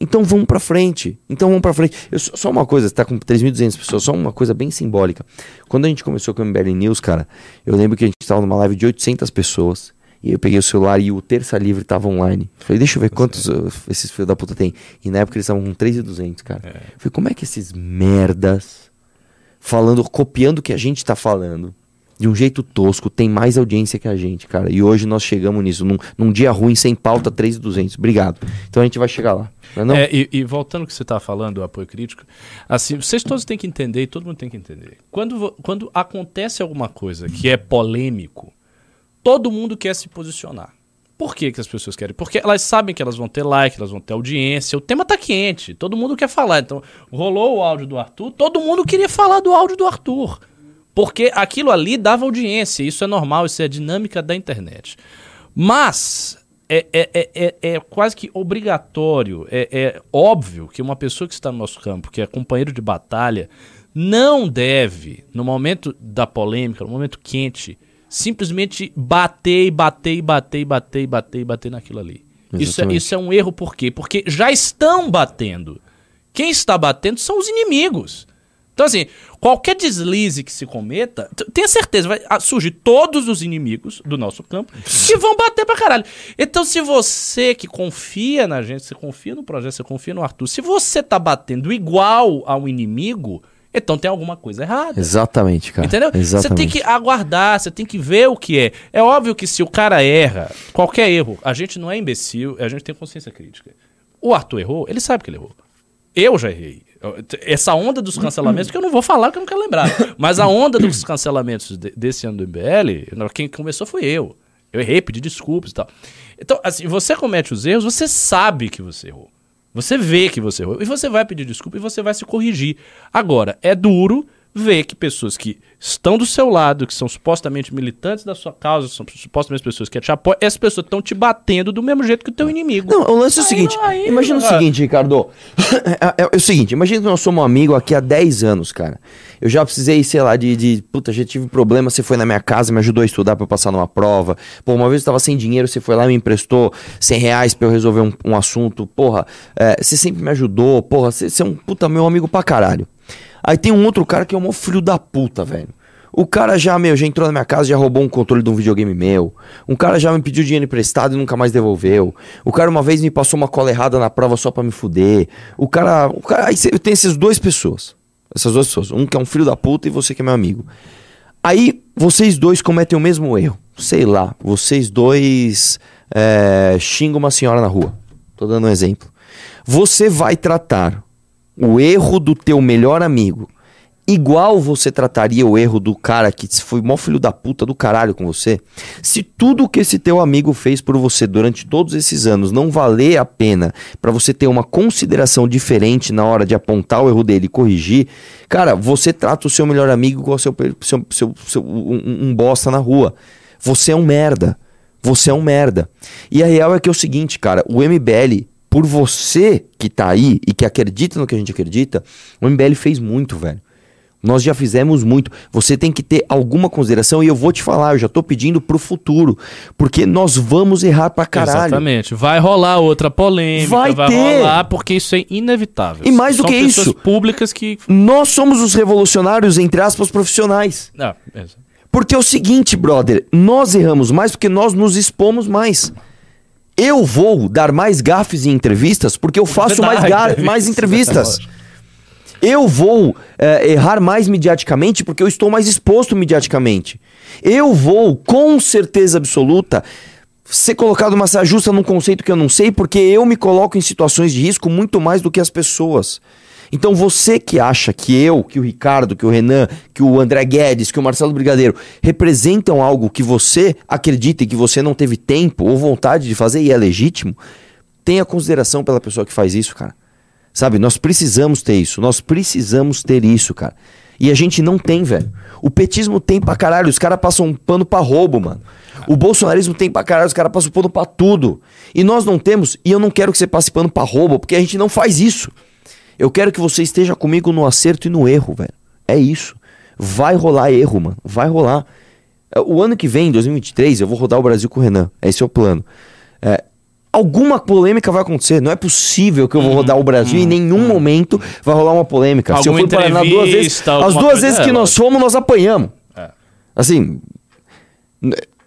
Então vamos pra frente. Então vamos pra frente. Eu, só uma coisa, você tá com 3.200 pessoas, só uma coisa bem simbólica. Quando a gente começou com o MBL News, cara, eu lembro que a gente tava numa live de 800 pessoas. E eu peguei o celular e o Terça Livre tava online. Falei, deixa eu ver quantos uh, esses filhos da puta tem. E na época eles estavam com 3.200, cara. Falei, como é que esses merdas falando, copiando o que a gente tá falando, de um jeito tosco, tem mais audiência que a gente, cara. E hoje nós chegamos nisso, num, num dia ruim, sem pauta, 3,200. Obrigado. Então a gente vai chegar lá. Não é não? É, e, e voltando ao que você estava falando, do apoio crítico, assim, vocês todos têm que entender, e todo mundo tem que entender. Quando, quando acontece alguma coisa que é polêmico, todo mundo quer se posicionar. Por que, que as pessoas querem? Porque elas sabem que elas vão ter like, elas vão ter audiência, o tema tá quente, todo mundo quer falar. Então, rolou o áudio do Arthur, todo mundo queria falar do áudio do Arthur. Porque aquilo ali dava audiência, isso é normal, isso é a dinâmica da internet. Mas é, é, é, é, é quase que obrigatório, é, é óbvio que uma pessoa que está no nosso campo, que é companheiro de batalha, não deve, no momento da polêmica, no momento quente, simplesmente bater e bater e bater e bater e bater e bater naquilo ali. Isso é, isso é um erro por quê? Porque já estão batendo. Quem está batendo são os inimigos. Então, assim, qualquer deslize que se cometa, tenha certeza, vai ah, surgir todos os inimigos do nosso campo que vão bater pra caralho. Então, se você que confia na gente, você confia no projeto, você confia no Arthur, se você tá batendo igual ao inimigo, então tem alguma coisa errada. Exatamente, cara. Entendeu? Você Exatamente. tem que aguardar, você tem que ver o que é. É óbvio que se o cara erra, qualquer erro, a gente não é imbecil, a gente tem consciência crítica. O Arthur errou, ele sabe que ele errou. Eu já errei. Essa onda dos cancelamentos, que eu não vou falar, que eu não quero lembrar. Mas a onda dos cancelamentos de- desse ano do MBL, quem começou foi eu. Eu errei, pedi desculpas e tal. Então, assim, você comete os erros, você sabe que você errou. Você vê que você errou. E você vai pedir desculpa e você vai se corrigir. Agora, é duro ver que pessoas que estão do seu lado, que são supostamente militantes da sua causa, são supostamente pessoas que te apoiam, essas pessoas estão te batendo do mesmo jeito que o teu inimigo. Não, o lance é o Aí seguinte: não, aí imagina o não- seguinte, Ricardo. É, é- é o seguinte: imagina que nós somos amigos aqui há 10 anos, cara. Eu já precisei, sei lá, de. de puta, já tive problema. Você foi na minha casa, me ajudou a estudar pra eu passar numa prova. Pô, uma vez eu tava sem dinheiro, você foi lá e me emprestou 100 reais pra eu resolver um, um assunto. Porra, é, você sempre me ajudou. Porra, você, você é um puta meu amigo pra caralho. Aí tem um outro cara que é um filho da puta, velho. O cara já, meu, já entrou na minha casa, já roubou um controle de um videogame meu. Um cara já me pediu dinheiro emprestado e nunca mais devolveu. O cara uma vez me passou uma cola errada na prova só pra me fuder. O cara, o cara, aí cê- tem essas duas pessoas. Essas duas pessoas, um que é um filho da puta e você que é meu amigo. Aí vocês dois cometem o mesmo erro. Sei lá, vocês dois é, xingam uma senhora na rua. Tô dando um exemplo. Você vai tratar o erro do teu melhor amigo igual você trataria o erro do cara que foi mó filho da puta do caralho com você? Se tudo que esse teu amigo fez por você durante todos esses anos não valer a pena pra você ter uma consideração diferente na hora de apontar o erro dele e corrigir, cara, você trata o seu melhor amigo igual seu, seu, seu, seu- um, um bosta na rua. Você é um merda. Você é um merda. E a real é que é o seguinte, cara, o MBL, por você que tá aí e que acredita no que a gente acredita, o MBL fez muito, velho. Nós já fizemos muito. Você tem que ter alguma consideração e eu vou te falar, eu já tô pedindo pro futuro, porque nós vamos errar pra caralho. Exatamente. Vai rolar outra polêmica, Vai vai, ter. rolar, porque isso é inevitável. E mais do São que isso- públicas que. Nós somos os revolucionários, entre aspas, profissionais. Ah, é. Porque é o seguinte, brother, nós erramos mais porque nós nos expomos mais. Eu vou dar mais gafes em entrevistas porque eu faço dá mais, entrevistas, mais entrevistas. lógico. Eu vou é, errar mais mediaticamente porque eu estou mais exposto mediaticamente. Eu vou, com certeza absoluta, ser colocado uma saia justa num conceito que eu não sei porque eu me coloco em situações de risco muito mais do que as pessoas. Então você que acha que eu, que o Ricardo, que o Renan, que o André Guedes, que o Marcelo Brigadeiro representam algo que você acredita e que você não teve tempo ou vontade de fazer e é legítimo, tenha consideração pela pessoa que faz isso, cara. Sabe, nós precisamos ter isso, nós precisamos ter isso, cara. E a gente não tem, velho. O petismo tem pra caralho, os caras passam um pano pra roubo, mano. O bolsonarismo tem pra caralho, os caras passam pano pra tudo. E nós não temos, e eu não quero que você passe pano pra roubo, porque a gente não faz isso. Eu quero que você esteja comigo no acerto e no erro, velho. É isso. Vai rolar erro, mano. Vai rolar. O ano que vem, 2023, eu vou rodar o Brasil com o Renan. Esse é o plano. É, alguma polêmica vai acontecer. Não é possível que eu vou rodar o Brasil e em hum, nenhum hum. momento vai rolar uma polêmica. Alguma Se eu for Paraná duas vezes, as duas vezes que nós fomos, nós apanhamos. É. Assim,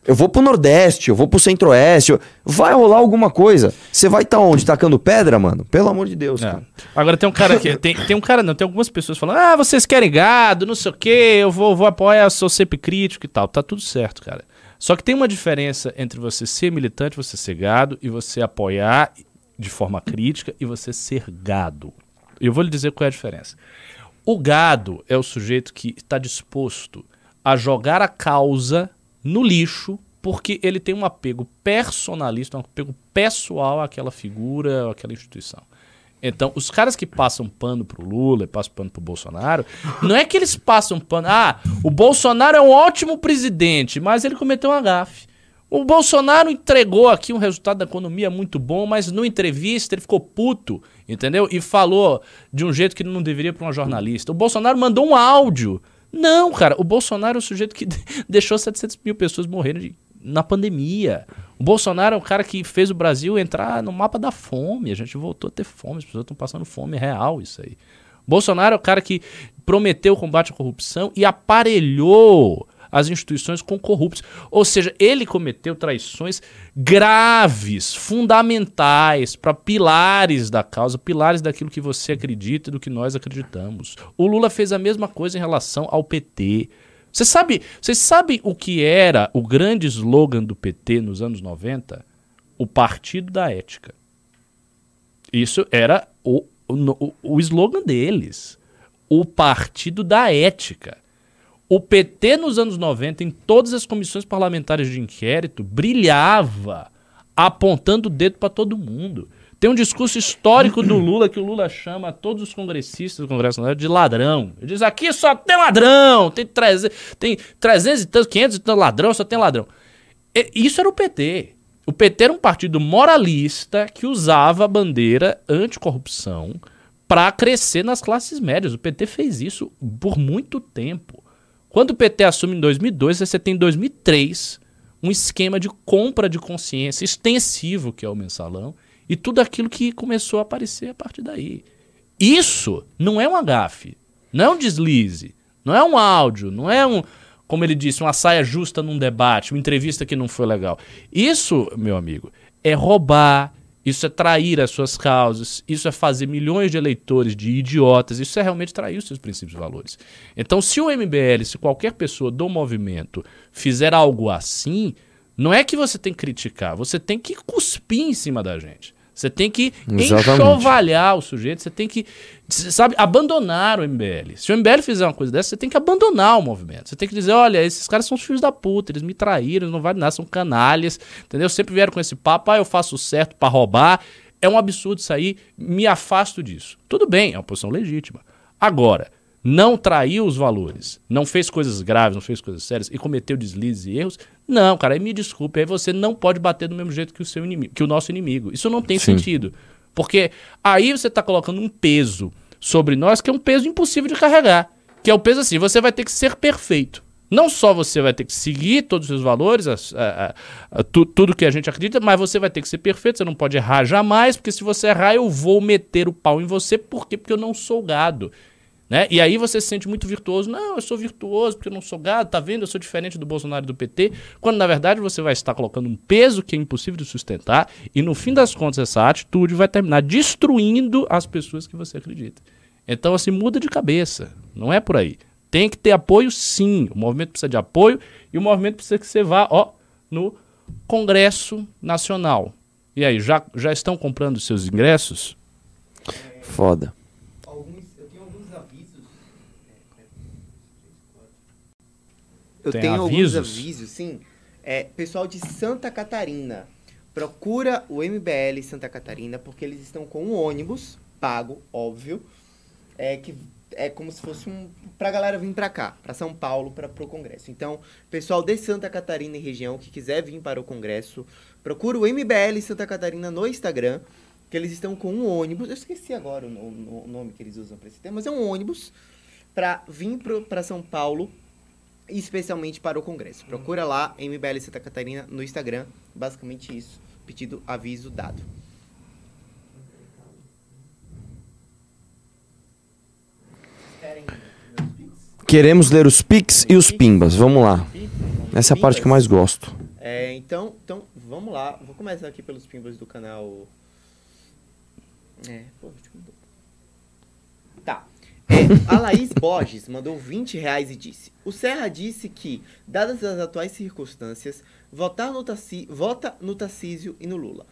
eu vou pro Nordeste, eu vou pro Centro-Oeste. Vai rolar alguma coisa. Você vai estar tá onde? Tacando pedra, mano? Pelo amor de Deus, é. Agora tem um cara aqui. tem, tem um cara, não, tem algumas pessoas falando: ah, vocês querem gado, não sei o quê, eu vou, vou apoiar, sou sempre crítico e tal. Tá tudo certo, cara. Só que tem uma diferença entre você ser militante, você ser gado, e você apoiar de forma crítica e você ser gado. Eu vou lhe dizer qual é a diferença. O gado é o sujeito que está disposto a jogar a causa no lixo porque ele tem um apego personalista, um apego pessoal àquela figura, àquela instituição. Então, os caras que passam pano pro Lula passam pano pro Bolsonaro, não é que eles passam pano. Ah, o Bolsonaro é um ótimo presidente, mas ele cometeu um agafe. O Bolsonaro entregou aqui um resultado da economia muito bom, mas no entrevista ele ficou puto, entendeu? E falou de um jeito que não deveria para uma jornalista. O Bolsonaro mandou um áudio não, cara, o Bolsonaro é o sujeito que deixou 700 mil pessoas morrendo na pandemia. O Bolsonaro é o cara que fez o Brasil entrar no mapa da fome. A gente voltou a ter fome, as pessoas estão passando fome real, isso aí. Bolsonaro é o cara que prometeu o combate à corrupção e aparelhou as instituições com corruptos. Ou seja, ele cometeu traições graves, fundamentais para pilares da causa, pilares daquilo que você acredita e do que nós acreditamos. O Lula fez a mesma coisa em relação ao PT. Você sabe, vocês sabem o que era o grande slogan do PT nos anos 90? O Partido da Ética. Isso era o, o, o slogan deles. O Partido da Ética. O PT nos anos 90, em todas as comissões parlamentares de inquérito, brilhava apontando o dedo para todo mundo. Tem um discurso histórico do Lula que o Lula chama todos os congressistas do Congresso Nacional de ladrão. Ele diz: aqui só tem ladrão, tem 300, tem 300 e tantos, 500 e tantos ladrão, só tem ladrão. E, isso era o PT. O PT era um partido moralista que usava a bandeira anticorrupção para crescer nas classes médias. O PT fez isso por muito tempo. Quando o PT assume em 2002, você tem em 2003 um esquema de compra de consciência extensivo, que é o mensalão, e tudo aquilo que começou a aparecer a partir daí. Isso não é um agafe, não é um deslize, não é um áudio, não é um, como ele disse, uma saia justa num debate, uma entrevista que não foi legal. Isso, meu amigo, é roubar, isso é trair as suas causas, isso é fazer milhões de eleitores de idiotas, isso é realmente trair os seus princípios e valores. Então, se o MBL, se qualquer pessoa do movimento fizer algo assim, não é que você tem que criticar, você tem que cuspir em cima da gente. Você tem que Exatamente. enxovalhar o sujeito, você tem que, sabe, abandonar o MBL. Se o MBL fizer uma coisa dessa, você tem que abandonar o movimento. Você tem que dizer, olha, esses caras são os filhos da puta, eles me traíram, eles não valem nada, são canalhas, entendeu? Sempre vieram com esse papo, ah, eu faço certo para roubar. É um absurdo isso aí, me afasto disso. Tudo bem, é uma posição legítima. Agora, não traiu os valores, não fez coisas graves, não fez coisas sérias e cometeu deslizes e erros, não, cara, aí me desculpe, aí você não pode bater do mesmo jeito que o seu inimigo, que o nosso inimigo. Isso não tem Sim. sentido. Porque aí você está colocando um peso sobre nós que é um peso impossível de carregar. Que é o peso assim, você vai ter que ser perfeito. Não só você vai ter que seguir todos os seus valores, a, a, a, tu, tudo que a gente acredita, mas você vai ter que ser perfeito, você não pode errar jamais, porque se você errar, eu vou meter o pau em você. Por quê? Porque eu não sou gado. Né? E aí você se sente muito virtuoso. Não, eu sou virtuoso porque eu não sou gado, tá vendo? Eu sou diferente do Bolsonaro e do PT. Quando na verdade você vai estar colocando um peso que é impossível de sustentar. E no fim das contas, essa atitude vai terminar destruindo as pessoas que você acredita. Então, assim, muda de cabeça. Não é por aí. Tem que ter apoio, sim. O movimento precisa de apoio e o movimento precisa que você vá, ó, no Congresso Nacional. E aí, já, já estão comprando seus ingressos? Foda. Alguns, eu tenho alguns avisos. Eu Tem tenho avisos? alguns avisos, sim. É, pessoal de Santa Catarina, procura o MBL Santa Catarina, porque eles estão com um ônibus pago, óbvio. É que é como se fosse um pra galera vir pra cá, pra São Paulo, para pro congresso. Então, pessoal de Santa Catarina e região que quiser vir para o congresso, procura o MBL Santa Catarina no Instagram, que eles estão com um ônibus. Eu esqueci agora o, no- o nome que eles usam para esse tema, mas é um ônibus para vir para São Paulo, especialmente para o congresso. Procura lá MBL Santa Catarina no Instagram, basicamente isso. Pedido aviso dado. Queremos ler os pics e os pimbas. Vamos lá. Essa é a parte que eu mais gosto. É, então, então, vamos lá. Vou começar aqui pelos pimbas do canal. É, pô, deixa eu. A Laís Borges mandou 20 reais e disse: O Serra disse que, dadas as atuais circunstâncias, votar no Tassi, vota no Tarcísio e no Lula.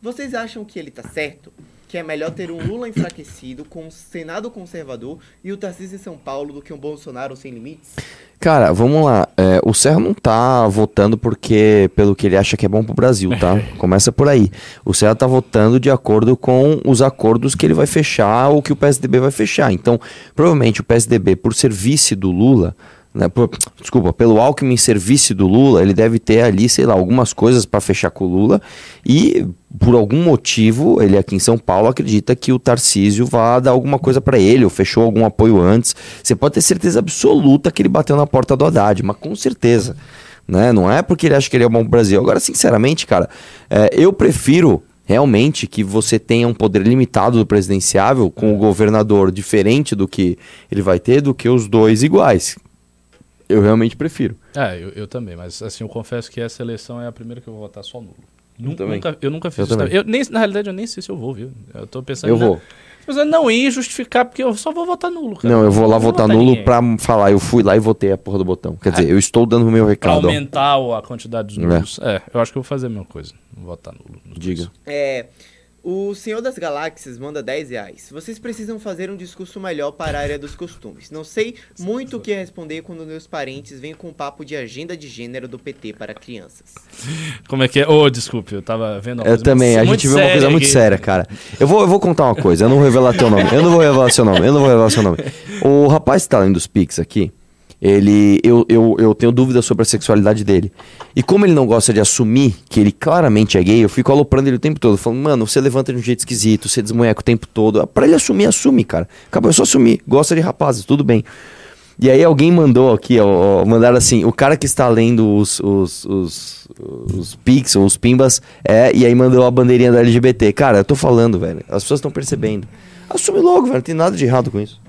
Vocês acham que ele tá certo? Que é melhor ter um Lula enfraquecido com um Senado conservador e o Tarcísio em São Paulo do que um Bolsonaro sem limites? Cara, vamos lá. É, o Serra não tá votando porque pelo que ele acha que é bom pro Brasil, tá? Começa por aí. O Serra tá votando de acordo com os acordos que ele vai fechar ou que o PSDB vai fechar. Então, provavelmente o PSDB, por ser vice do Lula, né, por- desculpa, pelo Alckmin ser vice do Lula, ele deve ter ali, sei lá, algumas coisas para fechar com o Lula e por algum motivo, ele aqui em São Paulo acredita que o Tarcísio vai dar alguma coisa para ele, ou fechou algum apoio antes. Você pode ter certeza absoluta que ele bateu na porta do Haddad, mas com certeza. Né? Não é porque ele acha que ele é bom pro Brasil. Agora, sinceramente, cara, é, eu prefiro realmente que você tenha um poder limitado do presidenciável com o governador diferente do que ele vai ter do que os dois iguais. Eu realmente prefiro. É, eu, eu também, mas assim, eu confesso que essa eleição é a primeira que eu vou votar só nulo. Nu- também. Nunca, eu nunca fiz Eu isso. também. Eu nem, na realidade, eu nem sei se eu vou, viu? Eu tô pensando Eu vou. Pensando não ir justificar, porque eu só vou votar nulo, cara. Não, eu vou lá Não votar em nulo ninguém. pra falar. Eu fui lá e votei a porra do botão. Quer dizer, eu estou dando o meu Pra recado. ó. aumentar a quantidade de nulos. É. eu acho que eu vou fazer a mesma coisa. Votar nulo. Diga. dois. É, o Senhor das Galáxias manda 10 reais. Vocês precisam fazer um discurso melhor para a área dos costumes. Não sei muito o que responder quando meus parentes vêm com um papo de agenda de gênero do PT para crianças. Como é que é? Ô, desculpe, eu tava vendo uma Eu coisa também, muito- a gente vê uma coisa muito aqui. séria, cara. Eu vou, eu vou contar uma coisa, eu não vou revelar teu nome. Eu não vou revelar seu nome, eu não vou revelar seu nome. O rapaz que tá lendo os Pix aqui, ele. Eu, eu, eu tenho dúvidas sobre a sexualidade dele. E como ele não gosta de assumir que ele claramente é gay, eu fico aloprando ele o tempo todo, falando, mano, você levanta de um jeito esquisito, você desmonheca o tempo todo. Pra ele assumir, assume, cara. Acabou, é só assumir. Gosta de rapazes, tudo bem. E aí alguém mandou aqui, ó, ó, mandaram assim, o cara que está lendo os, os, os, os ou os Pimbas, é, e aí mandou a bandeirinha da LGBT. Cara, eu tô falando, velho, as pessoas estão percebendo. Assume logo, velho, não tem nada de errado com isso.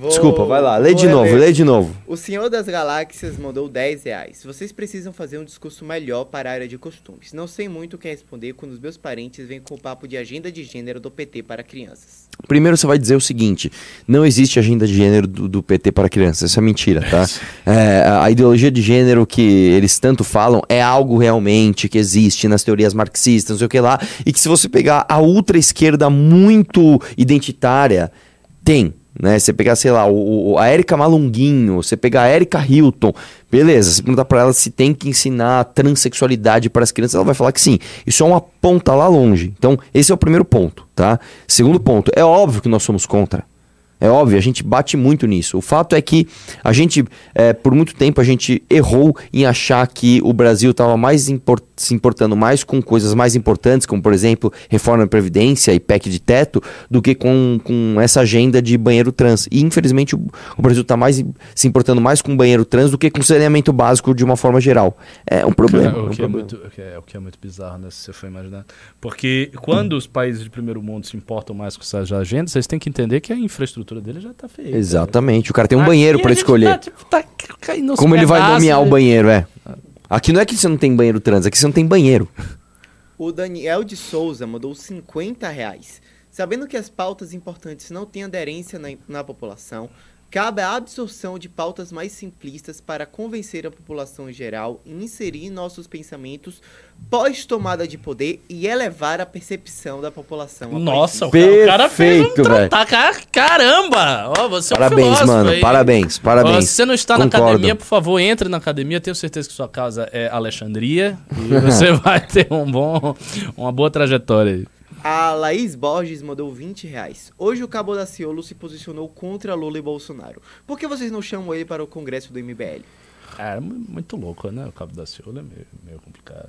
Vou- Desculpa, vai lá, lê vou de novo, reler. lê de novo. O Senhor das Galáxias mandou 10 reais. Vocês precisam fazer um discurso melhor para a área de costumes. Não sei muito o que responder quando os meus parentes vêm com o papo de agenda de gênero do PT para crianças. Primeiro você vai dizer o seguinte: não existe agenda de gênero do, do PT para crianças. Isso é mentira, tá? É, a- a ideologia de gênero que eles tanto falam é algo realmente que existe nas teorias marxistas, não sei o que lá, e que se você pegar a ultra esquerda muito identitária, tem. Né? Você pegar, sei lá, o, a Erika Malunguinho, você pegar a Erika Hilton, beleza, você perguntar pra ela se tem que ensinar transexualidade para as crianças, ela vai falar que sim. Isso é uma ponta lá longe. Então, esse é o primeiro ponto, tá? Segundo ponto, é óbvio que nós somos contra. É óbvio, a gente bate muito nisso. O fato é que a gente, é, por muito tempo, a gente errou em achar que o Brasil estava mais impor- se importando mais com coisas mais importantes, como, por exemplo, reforma da Previdência e PEC de teto, do que com, com essa agenda de banheiro trans. E, infelizmente, o, o Brasil está mais, se importando mais com banheiro trans do que com saneamento básico de uma forma geral. É um problema. é O que é, problema. muito, o, que é, o que é muito bizarro, né? Se você for imaginar. Porque quando os países de primeiro mundo se importam mais com essas agendas, vocês têm que entender que a infraestrutura dele já tá feita. Exatamente. O cara tem um Aqui banheiro para escolher. Tá, tipo, tá Como ele vai nomear o né? banheiro, é. Aqui não é que você não tem banheiro trans, aqui você não tem banheiro. O Daniel de Souza mandou 50 reais. Sabendo que as pautas importantes não têm aderência na, na população, cabe a absorção de pautas mais simplistas para convencer a população em geral e inserir nossos pensamentos pós-tomada de poder e elevar a percepção da população. Nossa, o cara, o cara fez um tratar. Caramba! Ó, você é um Parabéns, filósofo mano. aí. Parabéns, parabéns. Se você não está na Concordo. academia, por favor, entre na academia. Tenho certeza que sua casa é Alexandria e você vai ter um bom, uma boa trajetória aí. A Laís Borges mandou 20 reais. Hoje o Cabo da Ciolo se posicionou contra Lula e Bolsonaro. Por que vocês não chamam ele para o congresso do MBL? É, é mu- muito louco, né? O Cabo da Ciolo é meio, meio complicado.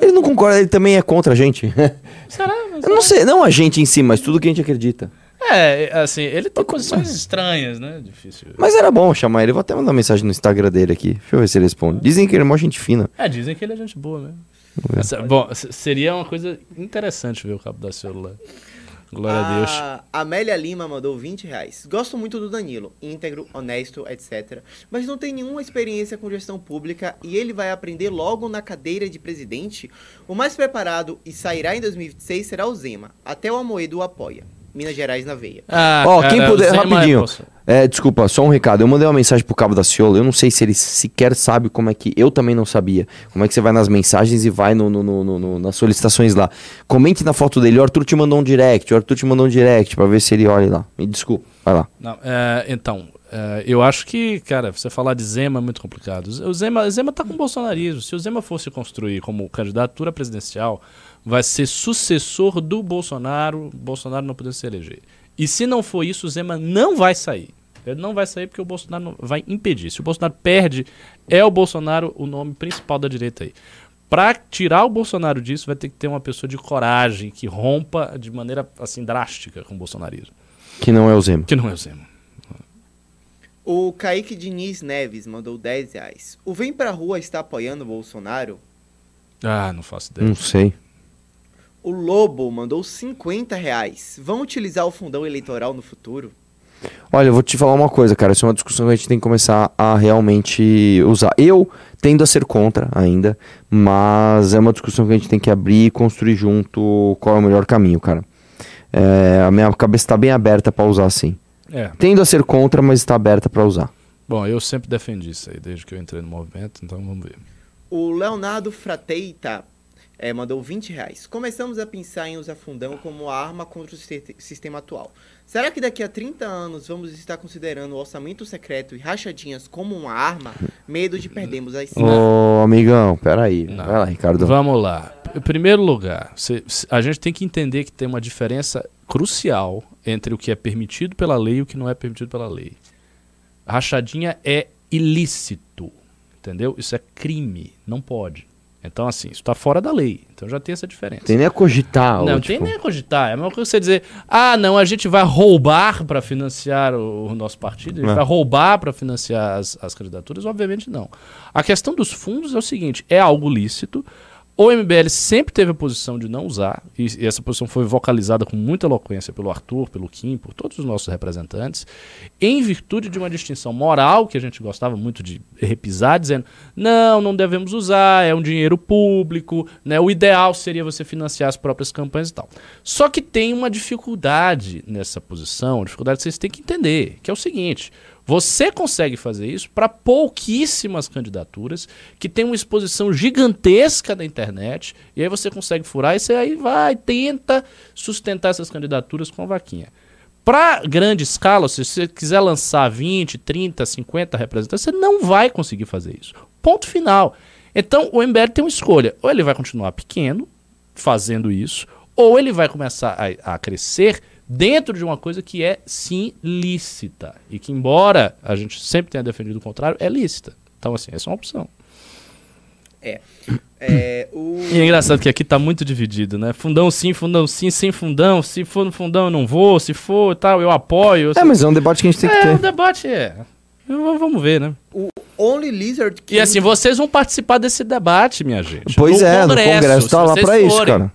Ele não concorda, ele também é contra a gente. Será? Mas- Eu não sei, não a gente em si, mas tudo que a gente acredita. É, assim, ele tem posições estranhas, né? Difícil. Mas era bom chamar ele. Eu vou até mandar mensagem no Instagram dele aqui. Deixa eu ver se ele responde. Dizem que ele é mó gente fina. É, dizem que ele é gente boa mesmo. Essa- bom, seria uma coisa interessante ver o Cabo da lá. Glória a Deus. A Amélia Lima mandou 20 reais. Gosto muito do Danilo, íntegro, honesto, etc. Mas não tem nenhuma experiência com gestão pública e ele vai aprender logo na cadeira de presidente. O mais preparado e sairá em 2026 será o Zema. Até o Amoedo o apoia. Minas Gerais na veia. Ah, Ó, cara, quem puder, é rapidinho. bolso- É, desculpa, só um recado. Eu mandei uma mensagem pro Cabo da Ciolo. Eu não sei se ele sequer sabe como é que. Eu também não sabia. Como é que você vai nas mensagens e vai no, no- no- no- nas solicitações lá. Comente na foto dele. O Arthur te mandou um direct. O Arthur te mandou um direct pra ver se ele olha lá. Me desculpa. Vai lá. Não, é, então, é, eu acho que, cara, você falar de Zema é muito complicado. O Zema, Zema tá com o bolsonarismo. Se o Zema fosse construir como candidatura presidencial, vai ser sucessor do Bolsonaro, Bolsonaro não poder se eleger. E se não for isso, o Zema não vai sair. Ele não vai sair porque o Bolsonaro não- vai impedir. Se o Bolsonaro perde, é o Bolsonaro o nome principal da direita aí. Pra tirar o Bolsonaro disso, vai ter que ter uma pessoa de coragem que rompa de maneira assim drástica com o bolsonarismo, Que não é o Zema. que não é o Zema. O Kaique Diniz Neves mandou 10 reais. O Vem Pra Rua está apoiando o Bolsonaro? Ah, não faço ideia. Não sei. O Lobo mandou 50 reais. Vão utilizar o fundão eleitoral no futuro? Olha, eu vou te falar uma coisa, cara. Isso é uma discussão que a gente tem que começar a realmente usar. Eu tendo a ser contra ainda, mas é uma discussão que a gente tem que abrir e construir junto qual é o melhor caminho, cara. É, a minha cabeça está bem aberta para usar sim. É. Tendo a ser contra, mas está aberta para usar. Bom, eu sempre defendi isso aí, desde que eu entrei no movimento, então vamos ver. O Leonardo Frateita eh, mandou 20 reais. Começamos a pensar em usar fundão como arma contra o siste- sistema atual. Será que daqui a 30 anos vamos estar considerando o orçamento secreto e rachadinhas como uma arma? Medo de perdermos as Ô, amigão, peraí. Não. Vai lá, Ricardo. Vamos lá. Em primeiro lugar, cê- cê- a gente tem que entender que tem uma diferença crucial entre o que é permitido pela lei e o que não é permitido pela lei. Rachadinha é ilícito, entendeu? Isso é crime, não pode. Então, assim, isso está fora da lei. Então já tem essa diferença. Tem nem a cogitar. Não, ou, tem tipo, nem a cogitar. É a mesma coisa que você dizer, ah, não, a gente vai roubar para financiar o, o nosso partido, a gente É. vai roubar para financiar as, as candidaturas? Obviamente não. A questão dos fundos é o seguinte: é algo lícito. O MBL sempre teve a posição de não usar, e, essa posição foi vocalizada com muita eloquência pelo Arthur, pelo Kim, por todos os nossos representantes, em virtude de uma distinção moral que a gente gostava muito de repisar, dizendo: não, não devemos usar, é um dinheiro público, né? o ideal seria você financiar as próprias campanhas e tal. Só que tem uma dificuldade nessa posição, dificuldade que vocês têm que entender, que é o seguinte. Você consegue fazer isso para pouquíssimas candidaturas que tem uma exposição gigantesca na internet, e aí você consegue furar e você aí vai, tenta sustentar essas candidaturas com a vaquinha. Para grande escala, se você quiser lançar 20, 30, 50 representantes, você não vai conseguir fazer isso. Ponto final. Então o MBL tem uma escolha: ou ele vai continuar pequeno, fazendo isso, ou ele vai começar a, a crescer dentro de uma coisa que é sim lícita. E que, embora a gente sempre tenha defendido o contrário, é lícita. Então, assim, essa é uma opção. É, o... E é engraçado que aqui tá muito dividido, né? Fundão sim, fundão sim, sem fundão. Se for no fundão, eu não vou. Se for tal, eu apoio. É, mas é um debate que a gente tem que É, o ter. debate é. Vamos ver, né? o Only Lizard King... E assim, vocês vão participar desse debate, minha gente. Pois No é, no Congresso tá lá pra isso, forem. cara.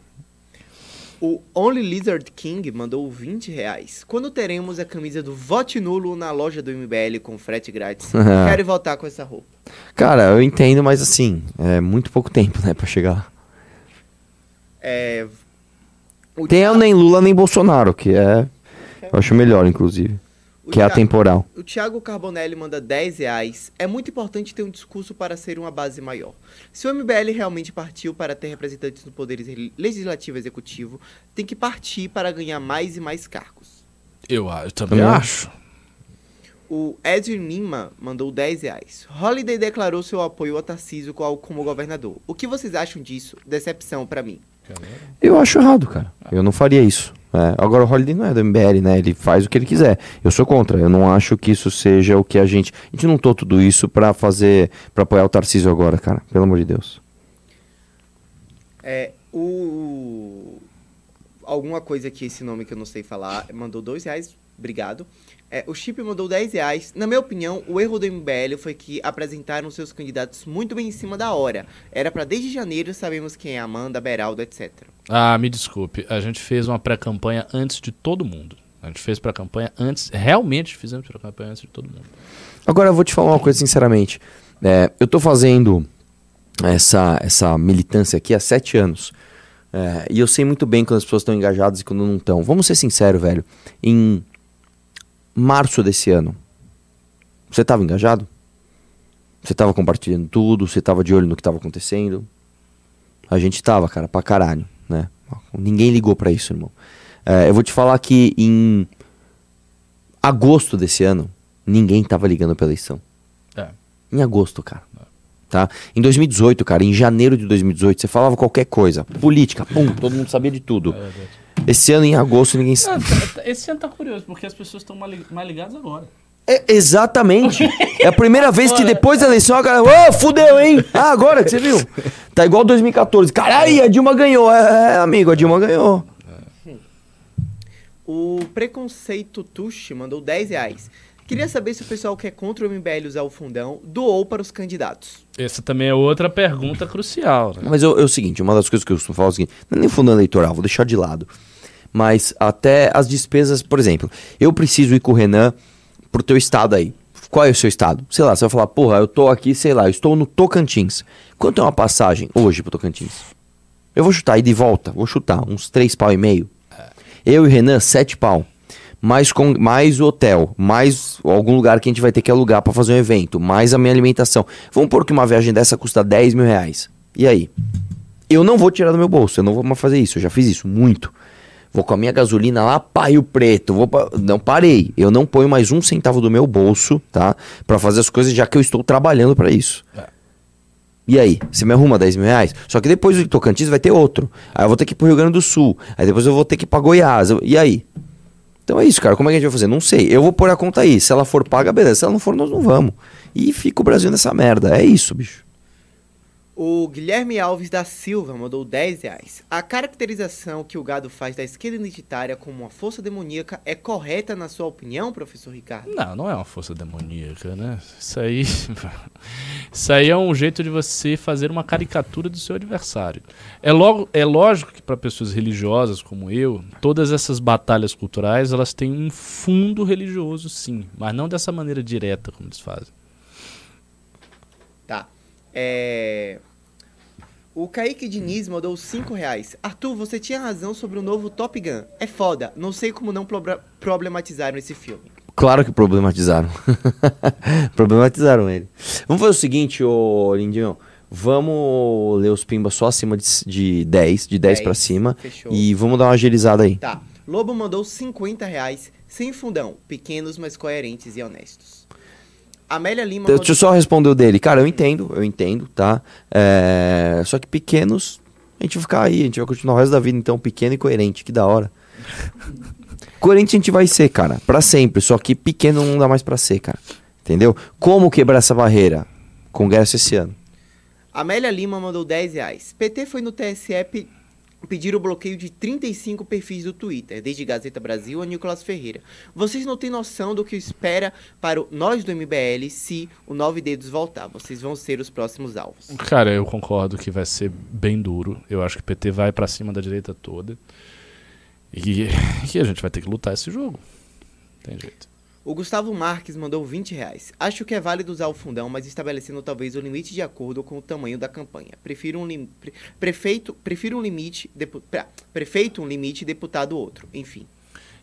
O Only Lizard King mandou 20 reais. Quando teremos a camisa do Vote Nulo na loja do MBL com frete grátis? Quero voltar com essa roupa. Cara, eu entendo, mas assim, é muito pouco tempo, né, pra chegar lá. É, O Tem Thiago- nem Lula nem Bolsonaro, que é. Eu acho melhor, inclusive. O Que é Thiago- atemporal. O Thiago Carbonelli manda 10 reais. É muito importante ter um discurso para ser uma base maior. Se o MBL realmente partiu para ter representantes no poder legislativo e executivo, tem que partir para ganhar mais e mais cargos. Eu, a- eu também Também acho. O Edwin Lima mandou 10 reais. Holiday declarou seu apoio ao Tarcísio como governador. O que vocês acham disso? Decepção pra mim. Eu acho errado, cara. Eu não faria isso. É, agora o Holiday não é do MBL, né? Ele faz o que ele quiser. Eu sou contra. Eu não acho que isso seja o que a gente. A gente não tô tudo isso pra fazer. pra apoiar o Tarcísio agora, cara. Pelo amor de Deus. É, o. Alguma coisa que esse nome que eu não sei falar mandou dois reais, obrigado. É, o Chip mandou 10 reais. Na minha opinião, o erro do MBL foi que apresentaram seus candidatos muito bem em cima da hora. Era pra desde janeiro sabemos quem é Amanda, Beraldo, etc. Ah, me desculpe. A gente fez uma pré-campanha antes de todo mundo. A gente fez pré-campanha antes. Realmente fizemos pré-campanha antes de todo mundo. Agora eu vou te falar uma coisa sinceramente. É, eu tô fazendo essa, essa militância aqui há sete anos. É, e eu sei muito bem quando as pessoas estão engajadas e quando não estão. Vamos ser sinceros, velho. Em março desse ano, você estava engajado? Você estava compartilhando tudo? Você estava de olho no que estava acontecendo? A gente tava, cara, pra caralho, né? Ninguém ligou pra isso, irmão. É, eu vou te falar que em agosto desse ano, ninguém tava ligando pra eleição. É. Em agosto, cara. Tá? Em 2018, cara, em janeiro de 2018, você falava qualquer coisa. Política, pum, todo mundo sabia de tudo. Esse ano, em agosto, ninguém. Ah, tá- tá- esse ano tá curioso, porque as pessoas estão mais li- mais ligadas agora. É, exatamente. É a primeira vez que depois da eleição a galera. Ô, fudeu, hein? Ah, agora que você viu. Tá igual 2014. Caralho, a Dilma ganhou. É, é, amigo, a Dilma ganhou. O Preconceito Tuxi mandou 10 reais. Queria saber se o pessoal que é contra o MBL usar o fundão doou para os candidatos. Essa também é outra pergunta crucial. Né? Mas eu- é o seguinte, uma das coisas que eu costumo falar é o seguinte, não é nem fundo eleitoral, vou deixar de lado. Mas até as despesas, por exemplo, eu preciso ir com o Renan pro teu estado aí. Qual é o seu estado? Sei lá, você vai falar, porra, eu tô aqui, sei lá, eu estou no Tocantins. Quanto é uma passagem hoje pro Tocantins? Eu vou chutar, ida e volta, vou chutar, uns três pau e meio. Eu e o Renan, sete pau. Mais, com, mais o hotel, mais algum lugar que a gente vai ter que alugar pra fazer um evento, mais a minha alimentação. Vamos pôr que uma viagem dessa custa 10 mil reais. E aí? Eu não vou tirar do meu bolso, eu não vou mais fazer isso, eu já fiz isso muito. Vou com a minha gasolina lá, Paio Preto, vou pa- não parei. Eu não ponho mais um centavo do meu bolso, tá? Pra fazer as coisas, já que eu estou trabalhando pra isso. É. E aí, você me arruma 10 mil reais? Só que depois do Tocantins vai ter outro. Aí eu vou ter que ir pro Rio Grande do Sul. Aí depois eu vou ter que ir pra Goiás. E aí? Então é isso, cara. Como é que a gente vai fazer? Não sei. Eu vou pôr a conta aí. Se ela for paga, beleza. Se ela não for, nós não vamos. E fica o Brasil nessa merda. É isso, bicho. O Guilherme Alves da Silva mandou 10 reais. A caracterização que o gado faz da esquerda identitária como uma força demoníaca é correta na sua opinião, professor Ricardo? Não, não é uma força demoníaca, né? Isso aí. Isso aí é um jeito de você fazer uma caricatura do seu adversário. É, logo, é lógico que para pessoas religiosas como eu, todas essas batalhas culturais elas têm um fundo religioso, sim, mas não dessa maneira direta como eles fazem. É... O Kaique Diniz mandou 5 reais. Arthur, você tinha razão sobre o novo Top Gun. É foda. Não sei como não probre- problematizaram esse filme. Claro que problematizaram. problematizaram ele. Vamos fazer o seguinte, ô Lindinho. Vamos ler os pimbas só acima de, de 10, de 10 pra 10, cima. fechou. E vamos dar uma agilizada aí. Tá. Lobo mandou 50 reais. Sem fundão. Pequenos, mas coerentes e honestos. Amélia Lima Deixa eu só responder o dele. Cara, eu entendo, eu entendo, tá? É, Só que pequenos, a gente vai ficar aí, a gente vai continuar o resto da vida, então, pequeno e coerente, que da hora. coerente a gente vai ser, cara, pra sempre. Só que pequeno não dá mais pra ser, cara. Entendeu? Como quebrar essa barreira? Congresso esse ano. Amélia Lima mandou 10 reais. PT foi no TSE pe- pedir o bloqueio de 35 perfis do Twitter, desde Gazeta Brasil a Nicolas Ferreira. Vocês não têm noção do que espera para o, nós do MBL se o Nove Dedos voltar. Vocês vão ser os próximos alvos. Cara, eu concordo que vai ser bem duro. Eu acho que o PT vai pra cima da direita toda. E, e a gente vai ter que lutar esse jogo. Tem jeito. O Gustavo Marques mandou 20 reais. Acho que é válido usar o fundão, mas estabelecendo talvez o limite de acordo com o tamanho da campanha. Prefiro um, lim... pre- prefeito... Prefiro um limite. Depu... Prefeito um limite, deputado outro. Enfim.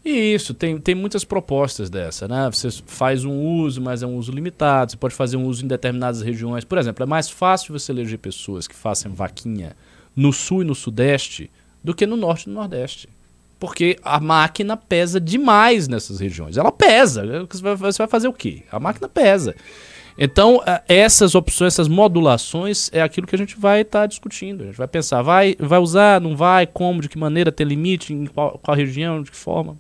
E isso, tem, tem muitas propostas dessa, né? Você faz um uso, mas é um uso limitado. Você pode fazer um uso em determinadas regiões. Por exemplo, é mais fácil você eleger pessoas que façam vaquinha no sul e no sudeste do que no norte e no nordeste. Porque a máquina pesa demais nessas regiões. Ela pesa. Você vai, fazer o quê? A máquina pesa. Então, eh, essas opções, essas modulações, é aquilo que a gente vai estar discutindo. A gente vai pensar, vai, vai usar, não vai, como, de que maneira, ter limite, em qual, qual região, de que forma.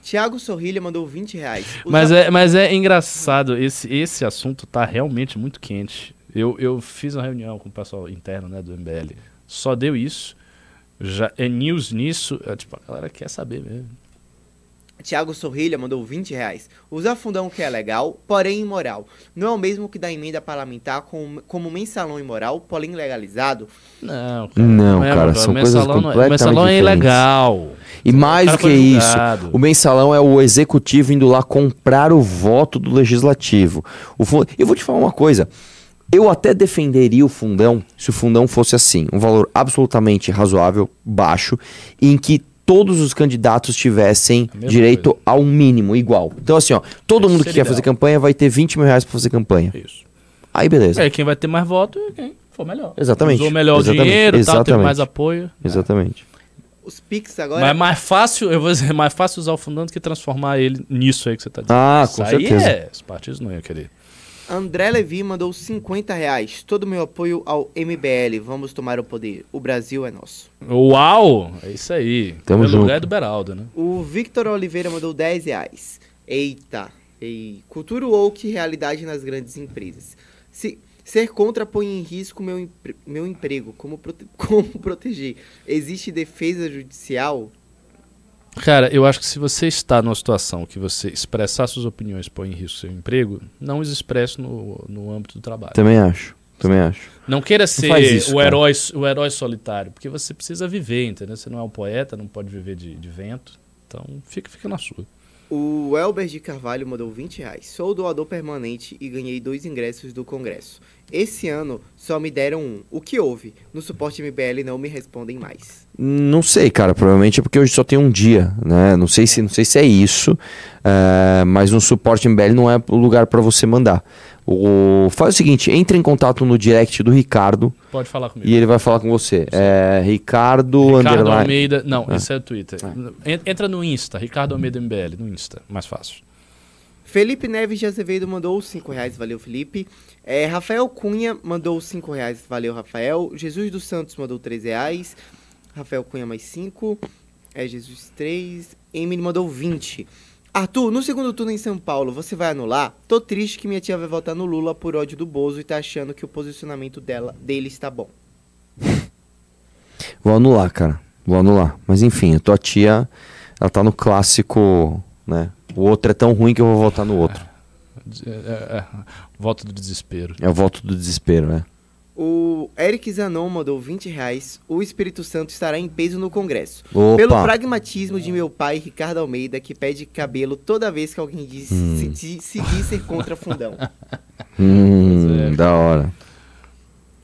Tiago Sorrilha mandou 20 reais. Mas é, mas é engraçado, esse, esse assunto tá realmente muito quente. Eu, eu fiz uma reunião com o pessoal interno né, do MBL. Só deu isso. Já é news nisso. É, tipo, a galera quer saber mesmo. Tiago Sorrilha mandou 20 reais. Usar fundão que é legal, porém imoral. Não é o mesmo que da emenda parlamentar como, como mensalão imoral, porém legalizado. Não, cara. Não, é, cara, são mensalão coisas não é- completamente Mensalão é diferentes. ilegal. E mais do que isso, o mensalão é o executivo indo lá comprar o voto do legislativo. O Eu vou te falar uma coisa. Eu até defenderia o fundão se o fundão fosse assim, um valor absolutamente razoável, baixo, em que todos os candidatos tivessem direito a um mínimo igual. Então assim, ó, todo Esse mundo que quer fazer ideal. campanha vai ter 20 mil reais pra fazer campanha. Isso. Aí beleza. É, quem vai ter mais voto é quem for melhor. Exatamente. Usou melhor Exatamente. o dinheiro, tal, teve Exatamente. mais apoio. Exatamente. Os Pix Mas agora. é mais fácil, eu vou dizer, é mais fácil usar o fundão do que transformar ele nisso aí que você tá dizendo. Ah, Isso com aí certeza. é, os partidos não iam querer. André Levi mandou 50 reais. Todo meu apoio ao MBL. Vamos tomar o poder. O Brasil é nosso. Uau! É isso aí. Tamo Pelo junto. lugar é do Beraldo, né? O Victor Oliveira mandou 10 reais. Eita. Ei. Cultura woke realidade nas grandes empresas. Se, ser contra põe em risco meu, empre- meu emprego. Como, prote- como proteger? Existe defesa judicial? Cara, eu acho que se você está numa situação que você expressar suas opiniões põe em risco seu emprego, não os expresse no, no âmbito do trabalho. Também acho. Também acho. Não queira ser faz isso, o, cara. herói, o herói solitário, porque você precisa viver, entendeu? Você não é um poeta, não pode viver de, de vento. Então, fica, fica na sua. O Elber de Carvalho mandou 20 reais. Sou doador permanente e ganhei dois ingressos do Congresso. Esse ano só me deram um. O que houve? No suporte MBL não me respondem mais. Não sei, cara. Provavelmente é porque hoje só tem um dia, né? Não sei se, não sei se é isso, é, mas no suporte MBL não é o lugar para você mandar. O, faz o seguinte, entre em contato no direct do Ricardo Pode falar comigo. e ele vai falar com você. É, Ricardo, Ricardo underline- Almeida. Não, Ah. isso é o Twitter. En- Entra no Insta, Ricardo Almeida MBL, no Insta, mais fácil. Felipe Neves de Azevedo mandou 5 reais, valeu Felipe. É, Rafael Cunha mandou 5 reais, valeu Rafael. Jesus dos Santos mandou 3 reais. Rafael Cunha mais 5. É, Jesus 3. Emily mandou 20. Arthur, no segundo turno em São Paulo, você vai anular? Tô triste que minha tia vai votar no Lula por ódio do Bozo e tá achando que o posicionamento dela, dele está bom. Vou anular, cara. Vou anular. Mas enfim, a tua tia, ela tá no clássico, né? O outro é tão ruim que eu vou votar no outro. É, é, é, voto do desespero. É o voto do desespero, né? O Eric Zanon mandou 20 reais. O Espírito Santo estará em peso no Congresso. Opa! Pelo pragmatismo de meu pai, Ricardo Almeida, que pede cabelo toda vez que alguém diz Hum. se, se, se diz ser contra fundão. Hum, é. da hora.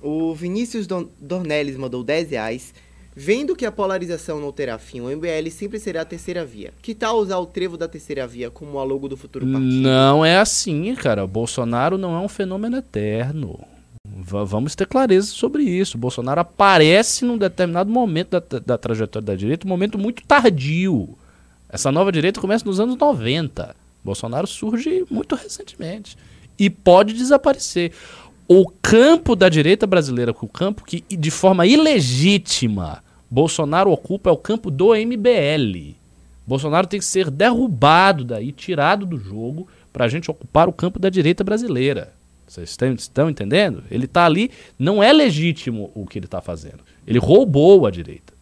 O Vinícius Don Dornelles mandou 10 reais. Vendo que a polarização não terá fim, o MBL sempre será a terceira via. Que tal usar o trevo da terceira via como a logo do futuro partido? Não é assim, cara. O Bolsonaro não é um fenômeno eterno. Va- vamos ter clareza sobre isso. O Bolsonaro aparece num determinado momento da, da trajetória da direita, um momento muito tardio. Essa nova direita começa nos anos 90. Bolsonaro surge muito recentemente. E pode desaparecer. O campo da direita brasileira, o campo que de forma ilegítima Bolsonaro ocupa é o campo do MBL. Bolsonaro tem que ser derrubado daí, tirado do jogo, para a gente ocupar o campo da direita brasileira. Vocês estão, entendendo? Ele está ali, não é legítimo o que ele está fazendo. Ele roubou a direita.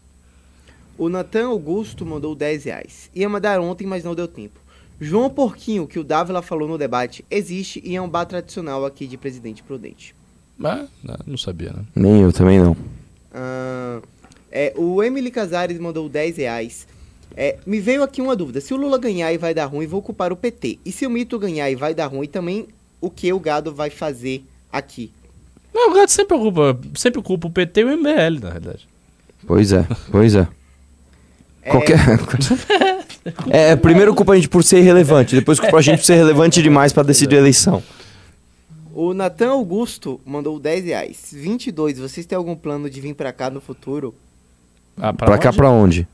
O Natan Augusto mandou 10 reais. Ia mandar ontem, mas não deu tempo. João Porquinho, que o Dávila falou no debate, existe e é um bar tradicional aqui de Presidente Prudente. Mas, né, não sabia, né? Nem eu também não. Ah, é, o Emily Casares mandou 10 reais. É, me veio aqui uma dúvida. Se o Lula ganhar e vai dar ruim, vou culpar o PT. E se o Mito ganhar e vai dar ruim, também o que o gado vai fazer aqui? Não, o Gato sempre culpa, sempre culpa o PT e o MBL, na verdade. Pois é, pois é. É, Qualquer. é, primeiro culpa a gente por ser irrelevante, depois culpa a gente por ser relevante demais pra decidir a eleição. O Natan Augusto mandou 10 reais. 22, vocês têm algum plano de vir pra cá no futuro? Ah, Pra, cá onde? pra onde?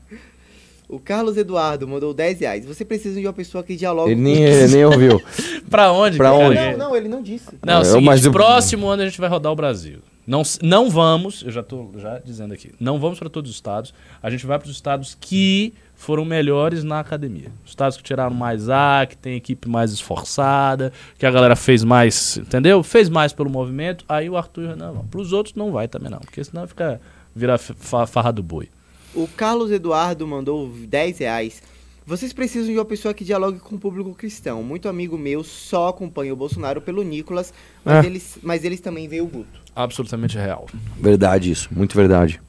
O Carlos Eduardo mandou 10 reais. Você precisa de uma pessoa que dialogue Ele com- nem, ele nem ouviu. Pra onde? Pra cara? onde? Não, não, ele não disse. Não, é o Eu- seguinte, mas eu- próximo ano a gente vai rodar o Brasil. Não, não vamos, eu já tô já dizendo aqui, não vamos para todos os estados. A gente vai para os estados que foram melhores na academia. Os estados que tiraram mais A, que tem equipe mais esforçada, que a galera fez mais, entendeu? Fez mais pelo movimento. Aí o Arthur e o Renan vão. Para os outros não vai também não, porque senão fica vira fa- farra do boi. O Carlos Eduardo mandou 10 reais. Vocês precisam de uma pessoa que dialogue com o público cristão. Muito amigo meu só acompanha o Bolsonaro pelo Nicolas, mas, É. eles, mas eles também veem o Guto. Absolutamente real. Verdade isso, muito verdade.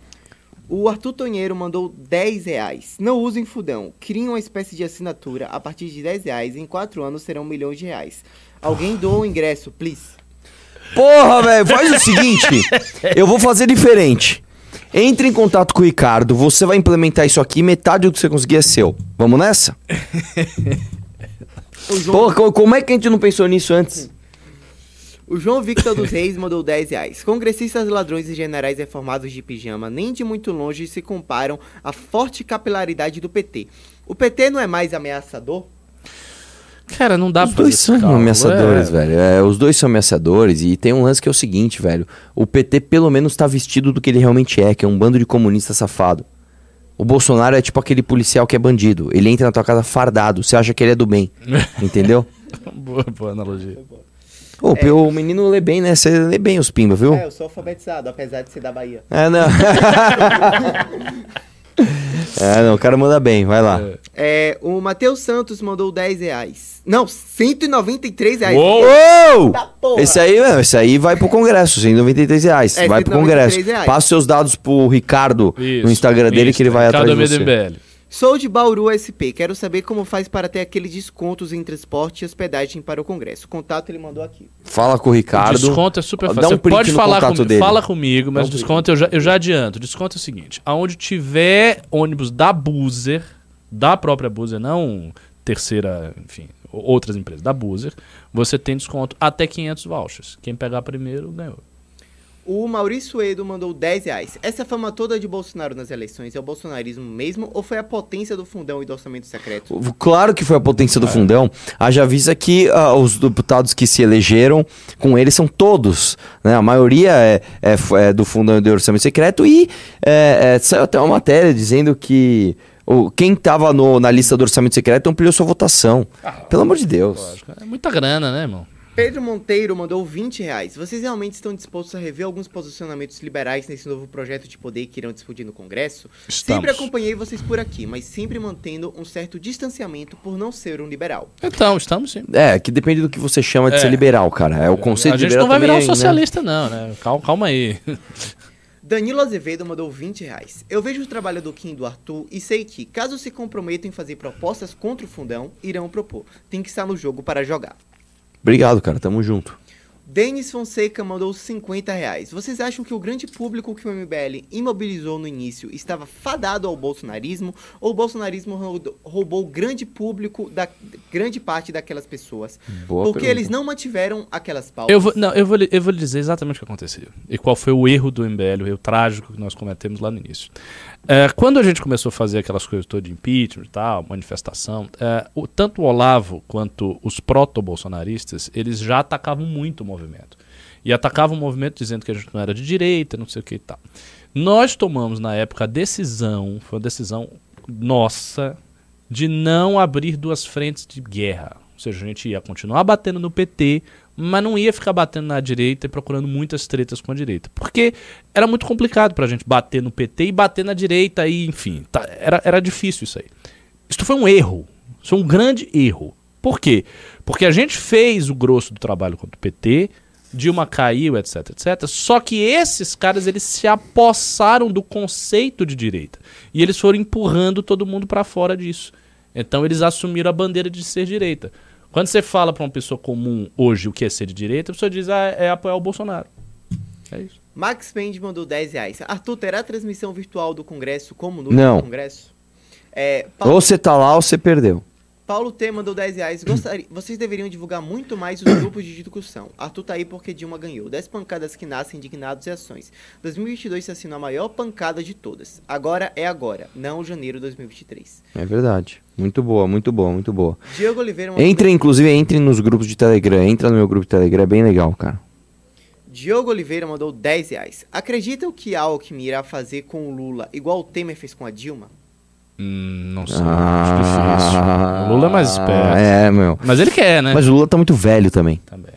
O Arthur Tonheiro mandou 10 reais. Não usem fudão. Criem uma espécie de assinatura. A partir de 10 reais, em 4 anos serão milhões de reais. Alguém doa o ingresso, please. Porra, velho, faz o seguinte. Eu vou fazer diferente. Entre em contato com o Ricardo, você vai implementar isso aqui, metade do que você conseguir é seu. Vamos nessa? João, co- como é que a gente não pensou nisso antes? o João Victor dos Reis mandou 10 reais. Congressistas ladrões e generais reformados de pijama nem de muito longe se comparam à forte capilaridade do PT. O PT não é mais ameaçador? Cara, não dá Os pra dois fazer são cálculo, ameaçadores, é. velho. É, os dois são ameaçadores e tem um lance que é o seguinte, velho. O PT pelo menos tá vestido do que ele realmente é, que é um bando de comunista safado. O Bolsonaro é tipo aquele policial que é bandido. Ele entra na tua casa fardado, você acha que ele é do bem. Entendeu? boa, boa analogia. Ô, o menino lê bem, né? Você lê bem os pimba, viu? É, eu sou alfabetizado, apesar de ser da Bahia. É, não. é, não, o cara manda bem, vai lá. É, o Matheus Santos mandou 10 reais. Não, 193 reais. Uou! Uou! Tá porra. Esse aí, meu, esse aí vai pro Congresso, 193 reais. É, vai pro 193 Congresso. reais. Passa os seus dados pro Ricardo Isso, no Instagram dele que ele vai Ricardo atrás de você. Sou de Bauru SP. Quero saber como faz para ter aqueles descontos em transporte e hospedagem para o Congresso. O contato ele mandou aqui. Fala com o O Ricardo. desconto é super Dá fácil. um Você print pode no falar contato comigo, dele. fala comigo, mas Dá um o desconto eu já, eu já adianto. O desconto é o seguinte: aonde tiver ônibus da Buzer, da própria Buzer, não terceira, enfim, o- outras empresas, da Buzer, você tem desconto até 500 vouchers. Quem pegar primeiro ganhou. O Maurício Edo mandou 10 reais. Essa fama toda de Bolsonaro nas eleições é o bolsonarismo mesmo ou foi a potência do fundão e do orçamento secreto? Claro que foi a potência É. do fundão. Haja vista que ah, os deputados que se elegeram com ele são todos. Né? A maioria é, é é do fundão e do orçamento secreto. E é, é, saiu até uma matéria dizendo que o, quem estava na lista do orçamento secreto ampliou sua votação. Pelo amor de Deus. Lógico. É muita grana, né, irmão? Pedro Monteiro mandou 20 reais. Vocês realmente estão dispostos a rever alguns posicionamentos liberais nesse novo projeto de poder que irão discutir no Congresso? Estamos. Sempre acompanhei vocês por aqui, mas sempre mantendo um certo distanciamento por não ser um liberal. Então, estamos sim. É, que depende do que você chama de É. ser liberal, cara. É o conceito a de gente liberal não vai virar um né? socialista, não, né? Calma, calma aí. Danilo Azevedo mandou 20 reais. Eu vejo o trabalho do Kim e do Arthur e sei que, caso se comprometam em fazer propostas contra o fundão, irão propor. Tem que estar no jogo para jogar. Obrigado, cara. Tamo junto. Denis Fonseca mandou 50 reais. Vocês acham que o grande público que o MBL imobilizou no início estava fadado ao bolsonarismo ou o bolsonarismo roubou- grande público da grande parte daquelas pessoas? Boa porque pergunta. eles não mantiveram aquelas pautas. Eu vou, não, eu vou, lhe- eu vou lhe dizer exatamente o que aconteceu. E qual foi o erro do MBL, o erro trágico que nós cometemos lá no início. É, quando a gente começou a fazer aquelas coisas todas de impeachment e tal, manifestação, é, o- tanto o Olavo quanto os proto-bolsonaristas, eles já atacavam muito o movimento. E atacavam o movimento dizendo que a gente não era de direita, não sei o que e tal. Nós tomamos, na época, a decisão, foi uma decisão nossa, de não abrir duas frentes de guerra. Ou seja, a gente ia continuar batendo no PT, mas não ia ficar batendo na direita e procurando muitas tretas com a direita. Porque era muito complicado pra gente bater no PT e bater na direita, e enfim, tá- era, era difícil isso aí. Isso foi um erro. Isso foi um grande erro. Por quê? Porque a gente fez o grosso do trabalho contra o PT, Dilma caiu, etc, etc. Só que esses caras, eles se apossaram do conceito de direita. E eles foram empurrando todo mundo pra fora disso. Então eles assumiram a bandeira de ser direita. Quando você fala pra uma pessoa comum hoje o que é ser de direita, a pessoa diz, ah, é apoiar o Bolsonaro. É isso. Max Pende mandou 10 reais. Arthur, terá transmissão virtual do Congresso como no Não. Congresso? É, Paulo, Ou você tá lá ou você perdeu. Paulo T mandou 10 reais. Gostaria, vocês deveriam divulgar muito mais os grupos de discussão. Arthur tá aí porque Dilma ganhou. 10 pancadas que nascem indignados e ações. 2022 se assinou a maior pancada de todas. Agora é agora, não janeiro de 2023. É verdade. Muito boa, muito boa, muito boa. Diego Oliveira mandou Entre, inclusive, entre nos grupos de Telegram. Entra no meu grupo de Telegram, é bem legal, cara. Diogo Oliveira mandou 10 reais. Acreditam que a Alckmin irá fazer com o Lula igual o Temer fez com a Dilma? Hum, não sei, acho difícil. O Lula é mais esperto. É, meu. Mas ele quer, né? Mas o Lula tá muito velho também. Também.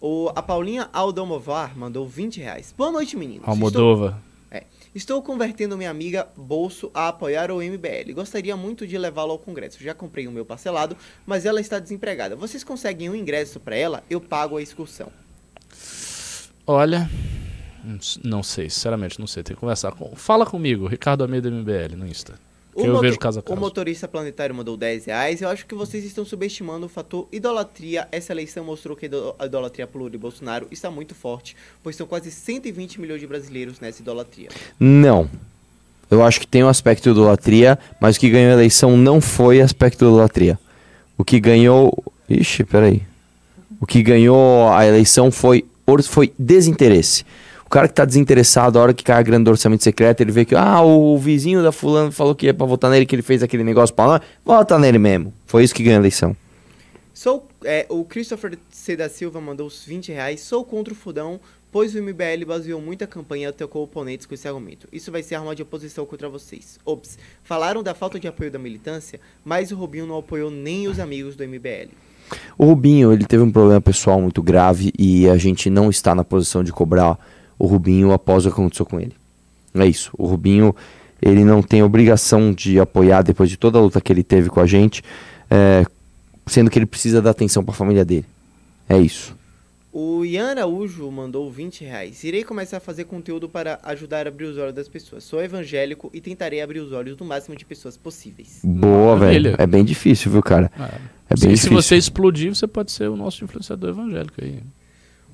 O, a Paulinha Aldomovar mandou 20 reais. Boa noite, meninos. Estou, Almodova. é, estou convertendo minha amiga Bolso a apoiar o MBL. Gostaria muito de levá-lo ao Congresso. Já comprei o meu parcelado, mas ela está desempregada. Vocês conseguem um ingresso para ela? Eu pago a excursão. Olha, não sei, sinceramente, não sei. Tem que conversar com. Fala comigo, Ricardo Almeida MBL no Insta. Eu vejo caso a O caso. motorista planetário mandou 10 reais. Eu acho que vocês estão subestimando o fator idolatria. Essa eleição mostrou que a ido- a idolatria por Lula e Bolsonaro está muito forte, pois são quase 120 milhões de brasileiros nessa idolatria. Não. Eu acho que tem o aspecto idolatria, mas o que ganhou a eleição não foi aspecto idolatria. O que ganhou. Ixi, peraí. O que ganhou a eleição foi, foi desinteresse. O cara que tá desinteressado, a hora que cai a grana do orçamento secreto, ele vê que, ah, o vizinho da fulano falou que ia pra votar nele, que ele fez aquele negócio pra nós, vota nele mesmo. Foi isso que ganhou a eleição. Sou, é, o Christopher C. da Silva mandou os 20 reais. Sou contra o Fudão, pois o MBL baseou muita campanha e atacou oponentes com esse argumento. Isso vai ser arma de oposição contra vocês. Ops, falaram da falta de apoio da militância, mas o Rubinho não apoiou nem os amigos do MBL. O Rubinho, ele teve um problema pessoal muito grave e a gente não está na posição de cobrar o Rubinho após o que aconteceu com ele. É isso. O Rubinho, ele não tem obrigação de apoiar depois de toda a luta que ele teve com a gente, é, sendo que ele precisa dar atenção para a família dele. É isso. O Ian Araújo mandou 20 reais. Irei começar a fazer conteúdo para ajudar a abrir os olhos das pessoas. Sou evangélico e tentarei abrir os olhos do máximo de pessoas possíveis. Boa, Maravilha. velho. É bem difícil, viu, cara? É bem se, se difícil. você explodir, você pode ser o nosso influenciador evangélico aí.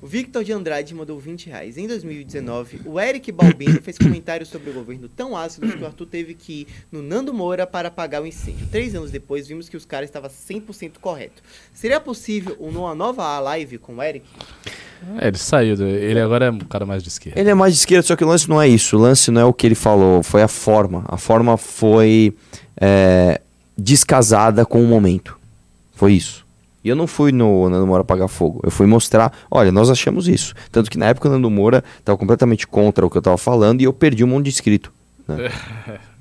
O Victor de Andrade mandou 20 reais. Em 2019, o Eric Balbino fez comentários sobre o governo tão ácidos que o Arthur teve que ir no Nando Moura para apagar o incêndio. Três anos depois, vimos que os caras estavam 100% correto. Seria possível uma nova live com o Eric? É, ele saiu, do- ele agora é um cara mais de esquerda. Ele é mais de esquerda, só que o lance não é isso. O lance não é o que ele falou, foi a forma. A forma foi é, descasada com o momento. Foi isso. E eu não fui no Nando Moura apagar fogo. Eu fui mostrar, olha, nós achamos isso. Tanto que na época o Nando Moura estava completamente contra o que eu estava falando e eu perdi um monte de inscrito. né?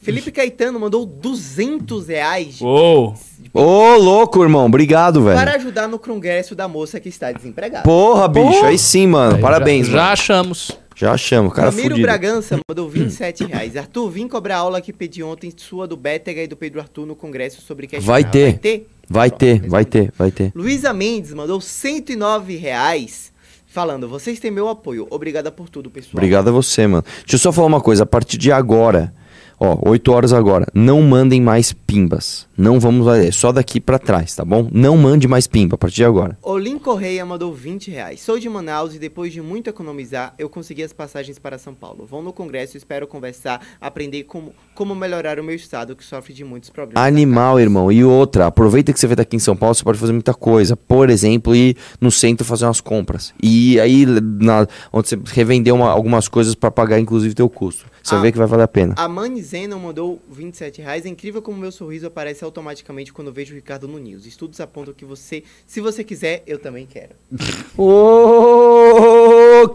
Felipe Caetano mandou 200 reais Uou! Ô, louco, irmão. Obrigado, velho. para ajudar no congresso da moça que está desempregada. Porra, bicho. Aí sim, mano. Aí Parabéns, já, já mano. achamos. Já achamos. Cara Ramiro fudido. Bragança mandou 27 reais. Arthur, vim cobrar a aula que pedi ontem sua do Bétega e do Pedro Arthur no congresso sobre questão. Vai ter. Vai ter? Vai Pronto, ter, vai ter, vai ter. Luísa Mendes mandou 109 reais falando, vocês têm meu apoio. Obrigada por tudo, pessoal. Obrigado a você, mano. Deixa eu só falar uma coisa. A partir de agora, ó, 8 horas agora, não mandem mais pimbas. Não vamos lá, é só daqui pra trás, tá bom? Não mande mais pimba a partir de agora. Olim Correia mandou 20 reais. Sou de Manaus e depois de muito economizar, eu consegui as passagens para São Paulo. Vão no congresso, espero conversar, aprender como, como melhorar o meu estado, que sofre de muitos problemas. Animal, irmão. E outra, aproveita que você vai estar aqui em São Paulo, você pode fazer muita coisa. Por exemplo, ir no centro fazer umas compras. E aí, na, onde você revender uma- algumas coisas pra pagar, inclusive, teu custo. Você vai ver que vai valer a pena. A Mani Zenon mandou 27 reais. É incrível como meu sorriso aparece automaticamente quando vejo o Ricardo no News. Estudos apontam que você, se você quiser, eu também quero. Ô,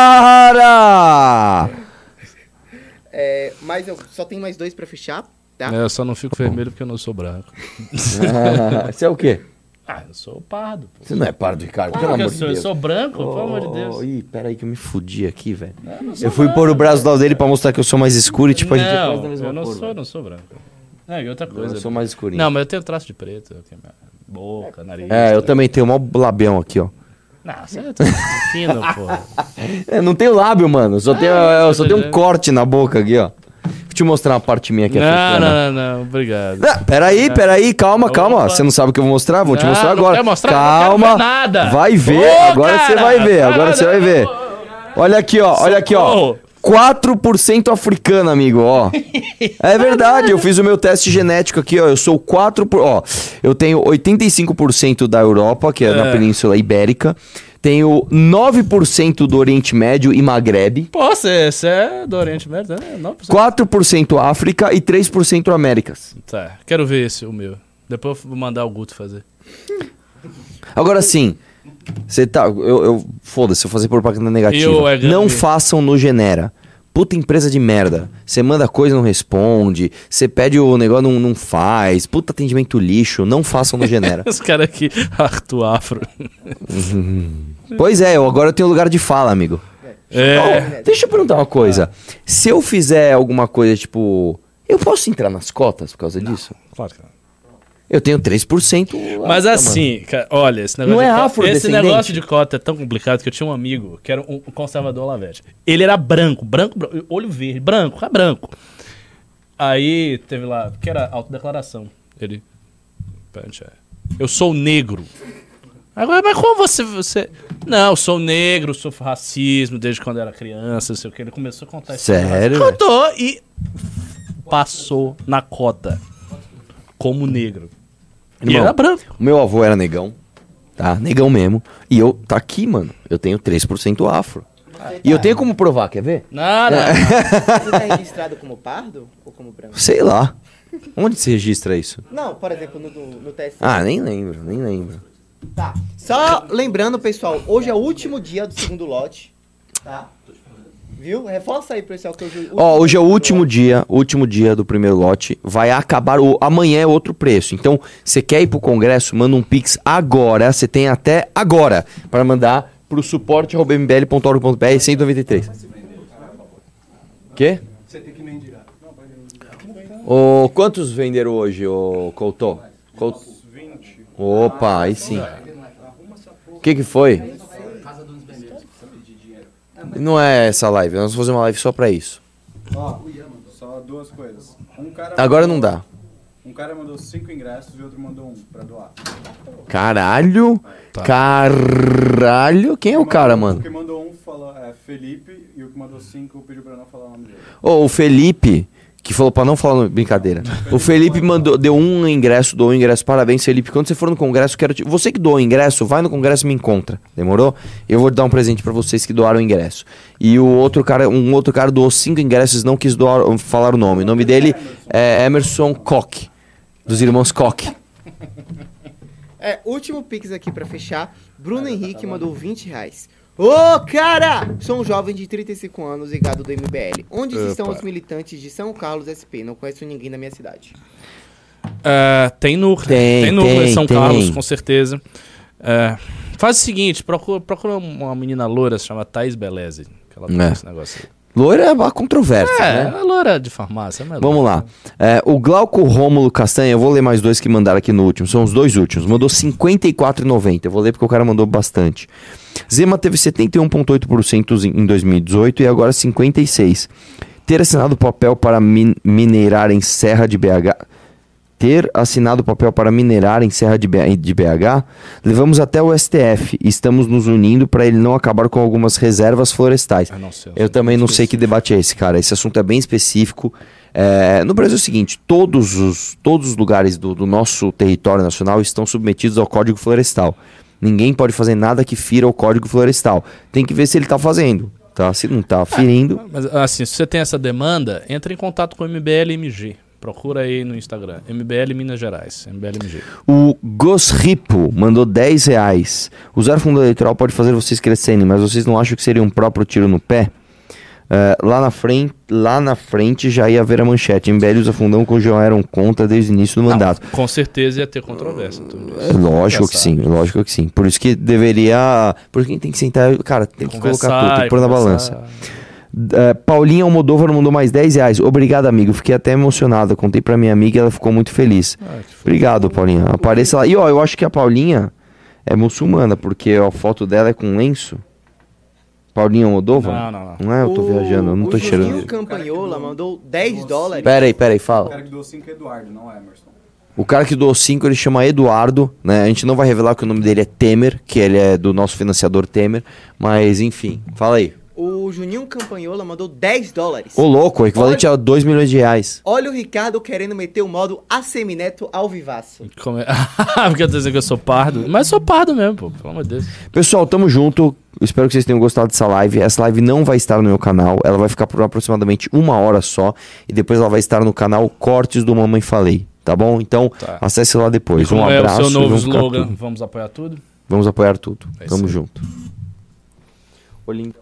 cara! É, mas eu só tenho mais dois pra fechar, tá? É, eu só não fico vermelho porque eu não sou branco. Você é o quê? Ah, eu sou pardo, pô. Você não é pardo, Ricardo, Claro pelo eu amor de sou, eu Deus. sou branco, pelo amor de Deus. Ih, peraí que eu me fudi aqui, velho. Eu não Eu fui branco, pôr o braço do lado dele pra mostrar que eu sou mais escuro e tipo, a gente é quase da Não, mesma eu não cor, sou, velho. não sou branco. É, e outra coisa. Eu sou mais escurinho. Não, mas eu tenho traço de preto. Boca, nariz. É, eu também tenho um maior labião aqui, ó. Não, você é fino, pô. É, não tenho lábio, mano. Só tenho, eu só tenho um corte na boca aqui, ó. Vou te mostrar uma parte minha aqui. Não, africana. não, não, não, obrigado. Não, peraí, peraí, calma, calma. Você não sabe o que eu vou mostrar? Vou te Não, mostrar não agora. quero mostrar, calma. não quero ver nada. Vai ver, Ô, agora você vai ver, agora você vai ver. Olha aqui, ó, olha aqui, ó. Socorro. 4% africano, amigo, ó. É verdade, eu fiz o meu teste genético aqui, ó. Eu sou 4%, por, ó. Eu tenho 85% da Europa, que é, na É. Península Ibérica. Tenho 9% do Oriente Médio e Maghreb. Pô, você é do Oriente Médio, né? Não, 4% África e 3% Américas. Tá, quero ver esse, o meu. Depois eu vou mandar o Guto fazer. Agora sim, você tá. Eu, eu- Foda-se, eu fazer propaganda negativa. Eu, é, não façam no Genera. Puta empresa de merda. Você manda coisa não responde. Você pede o negócio não, não faz. Puta atendimento lixo. Não façam no Genera. Os caras aqui, Arthur Afro. pois é, eu agora eu tenho lugar de fala, amigo. É. Ó, deixa eu perguntar uma coisa. Se eu fizer alguma coisa tipo. Eu posso entrar nas cotas por causa disso? Claro que não. Eu tenho 3%. Mas afro, assim, cara, olha, esse negócio Não de é cota, afrodescendente? esse negócio de cota é tão complicado que eu tinha um amigo que era um conservador lavete. Ele era branco, branco, branco, olho verde, branco, é branco. Aí teve lá, que era autodeclaração. Ele, é, eu sou negro. Agora, mas como você, você... Não, eu sou negro, sofro racismo desde quando era criança, não sei o que. Ele começou a contar isso. Sério? Contou e passou na cota como negro. E Irmão, era branco. O meu avô era negão, tá? Negão mesmo. E eu, tá aqui, mano. Eu tenho 3% afro. E eu tenho como provar, quer ver? Nada. Você tá registrado como pardo ou como branco? Sei lá. Onde se registra isso? Não, por exemplo, no, no, no TSE. Ah, nem lembro, nem lembro. Tá. Só lembrando, pessoal, hoje é o último dia do segundo lote. Tá? Viu? Reforça aí, pessoal, que hoje, Ó, hoje é o último lote. dia, último dia do primeiro lote. Vai acabar o amanhã é outro preço. Então, você quer ir pro congresso, manda um pix agora. Você tem até agora para mandar pro suporte@mbl.org.br 193. Quê? Você tem que mendigar. Ô, quantos venderam hoje, ô Couto? Couto? Opa, aí sim. O que que foi? Não é essa live, nós vamos fazer uma live só pra isso. Ó, só duas coisas. Um cara Agora mandou- não dá. Um cara mandou cinco ingressos e o outro mandou um pra doar. Caralho! Tá. Caralho! Quem é o cara, O mano? que mandou um falou é Felipe e o que mandou cinco pediu pra não falar o nome dele. Ô, o Felipe, que falou pra não falar no- brincadeira. O Felipe mandou, deu um ingresso, doou um ingresso. Parabéns, Felipe. Quando você for no congresso, quero te... Você que doou o ingresso, vai no congresso e me encontra. Demorou? Eu vou dar um presente pra vocês que doaram o ingresso. E o outro cara, um outro cara doou cinco ingressos, não quis doar, falar o nome. O nome dele é Emerson Koch, dos irmãos Koch. É, último pix aqui pra fechar. Bruno Henrique mandou 20 reais. Ô, cara! Sou um jovem de 35 anos ligado do MBL. Onde estão os militantes de São Carlos SP? Não conheço ninguém da minha cidade. É, tem núcleo. Tem, Tem, núcleo tem, em São tem. Carlos, com certeza. É, faz o seguinte, procura, procura uma menina loura, se chama Thaís Beleze. Que ela tem É. esse negócio aí. Loira é uma controvérsia, É, né? ela é loura de farmácia. Mas é Vamos lá. É, o Glauco Rômulo Castanha, eu vou ler mais dois que mandaram aqui no último. São os dois últimos. Mandou 54,90. Eu vou ler porque o cara mandou bastante. Zema teve 71,8% em em 2018 e agora 56%. Ter assinado papel para min- minerar em Serra de BH. Ter assinado papel para minerar em Serra de, BH, levamos até o STF e estamos nos unindo para ele não acabar com algumas reservas florestais. Ah, não Eu também não sei que debate é esse, cara. Esse assunto é bem específico. É, no Brasil é o seguinte: todos os, todos os lugares do, do nosso território nacional estão submetidos ao Código Florestal. Ninguém pode fazer nada que fira o Código Florestal. Tem que ver se ele está fazendo. Tá? Se não está ferindo. Mas assim, se você tem essa demanda, entre em contato com o MBLMG. Procura aí no Instagram. MBL Minas Gerais. MBLMG. O Gosripo mandou 10 reais. Usar fundo eleitoral pode fazer vocês crescerem, mas vocês não acham que seria um próprio tiro no pé? É, lá, na frente, lá na frente já ia haver a manchete. MBL usa fundão que já eram contra desde o início do mandato. Com certeza ia ter controvérsia. É lógico que sim, lógico que sim. Por isso que deveria. Por isso que tem que sentar. Cara, tem que colocar tudo, tem que pôr na balança. É, Paulinha Almodóvar mandou mais 10 reais. Obrigado, amigo. Fiquei até emocionado. Contei pra minha amiga e ela ficou muito feliz. Ah. Obrigado, Paulinha. Apareça lá. E ó, eu acho que a Paulinha é muçulmana, porque a foto dela é com lenço. Paulinha Moldova? Não, não, não. Não é? Eu tô O- viajando, eu não tô O cheirando. Juninho Campanhola mandou 10 dólares. Pera aí, pera aí, O fala. cara que deu 5 é Eduardo, não é Emerson. O cara que doou 5, ele chama Eduardo, né? A gente não vai revelar que o nome dele é Temer, que ele é do nosso financiador Temer, mas enfim, fala aí. O Juninho Campanhola mandou 10 dólares. Ô louco, equivalente a 2 milhões de reais. Olha o Ricardo querendo meter o modo Assemineto ao vivaço. Como é? Porque eu tô dizendo que eu sou pardo. Mas sou pardo mesmo, pô. Pelo amor de Deus. Pessoal, tamo junto. Espero que vocês tenham gostado dessa live. Essa live não vai estar no meu canal. Ela vai ficar por aproximadamente uma hora só. E depois ela vai estar no canal Cortes do Mamãe Falei. Tá bom? Então, Tá. acesse lá depois. Como um é abraço. o seu novo slogan? tudo. Vamos apoiar tudo? Vamos apoiar tudo. É Tamo aí. junto. Ô, lindo.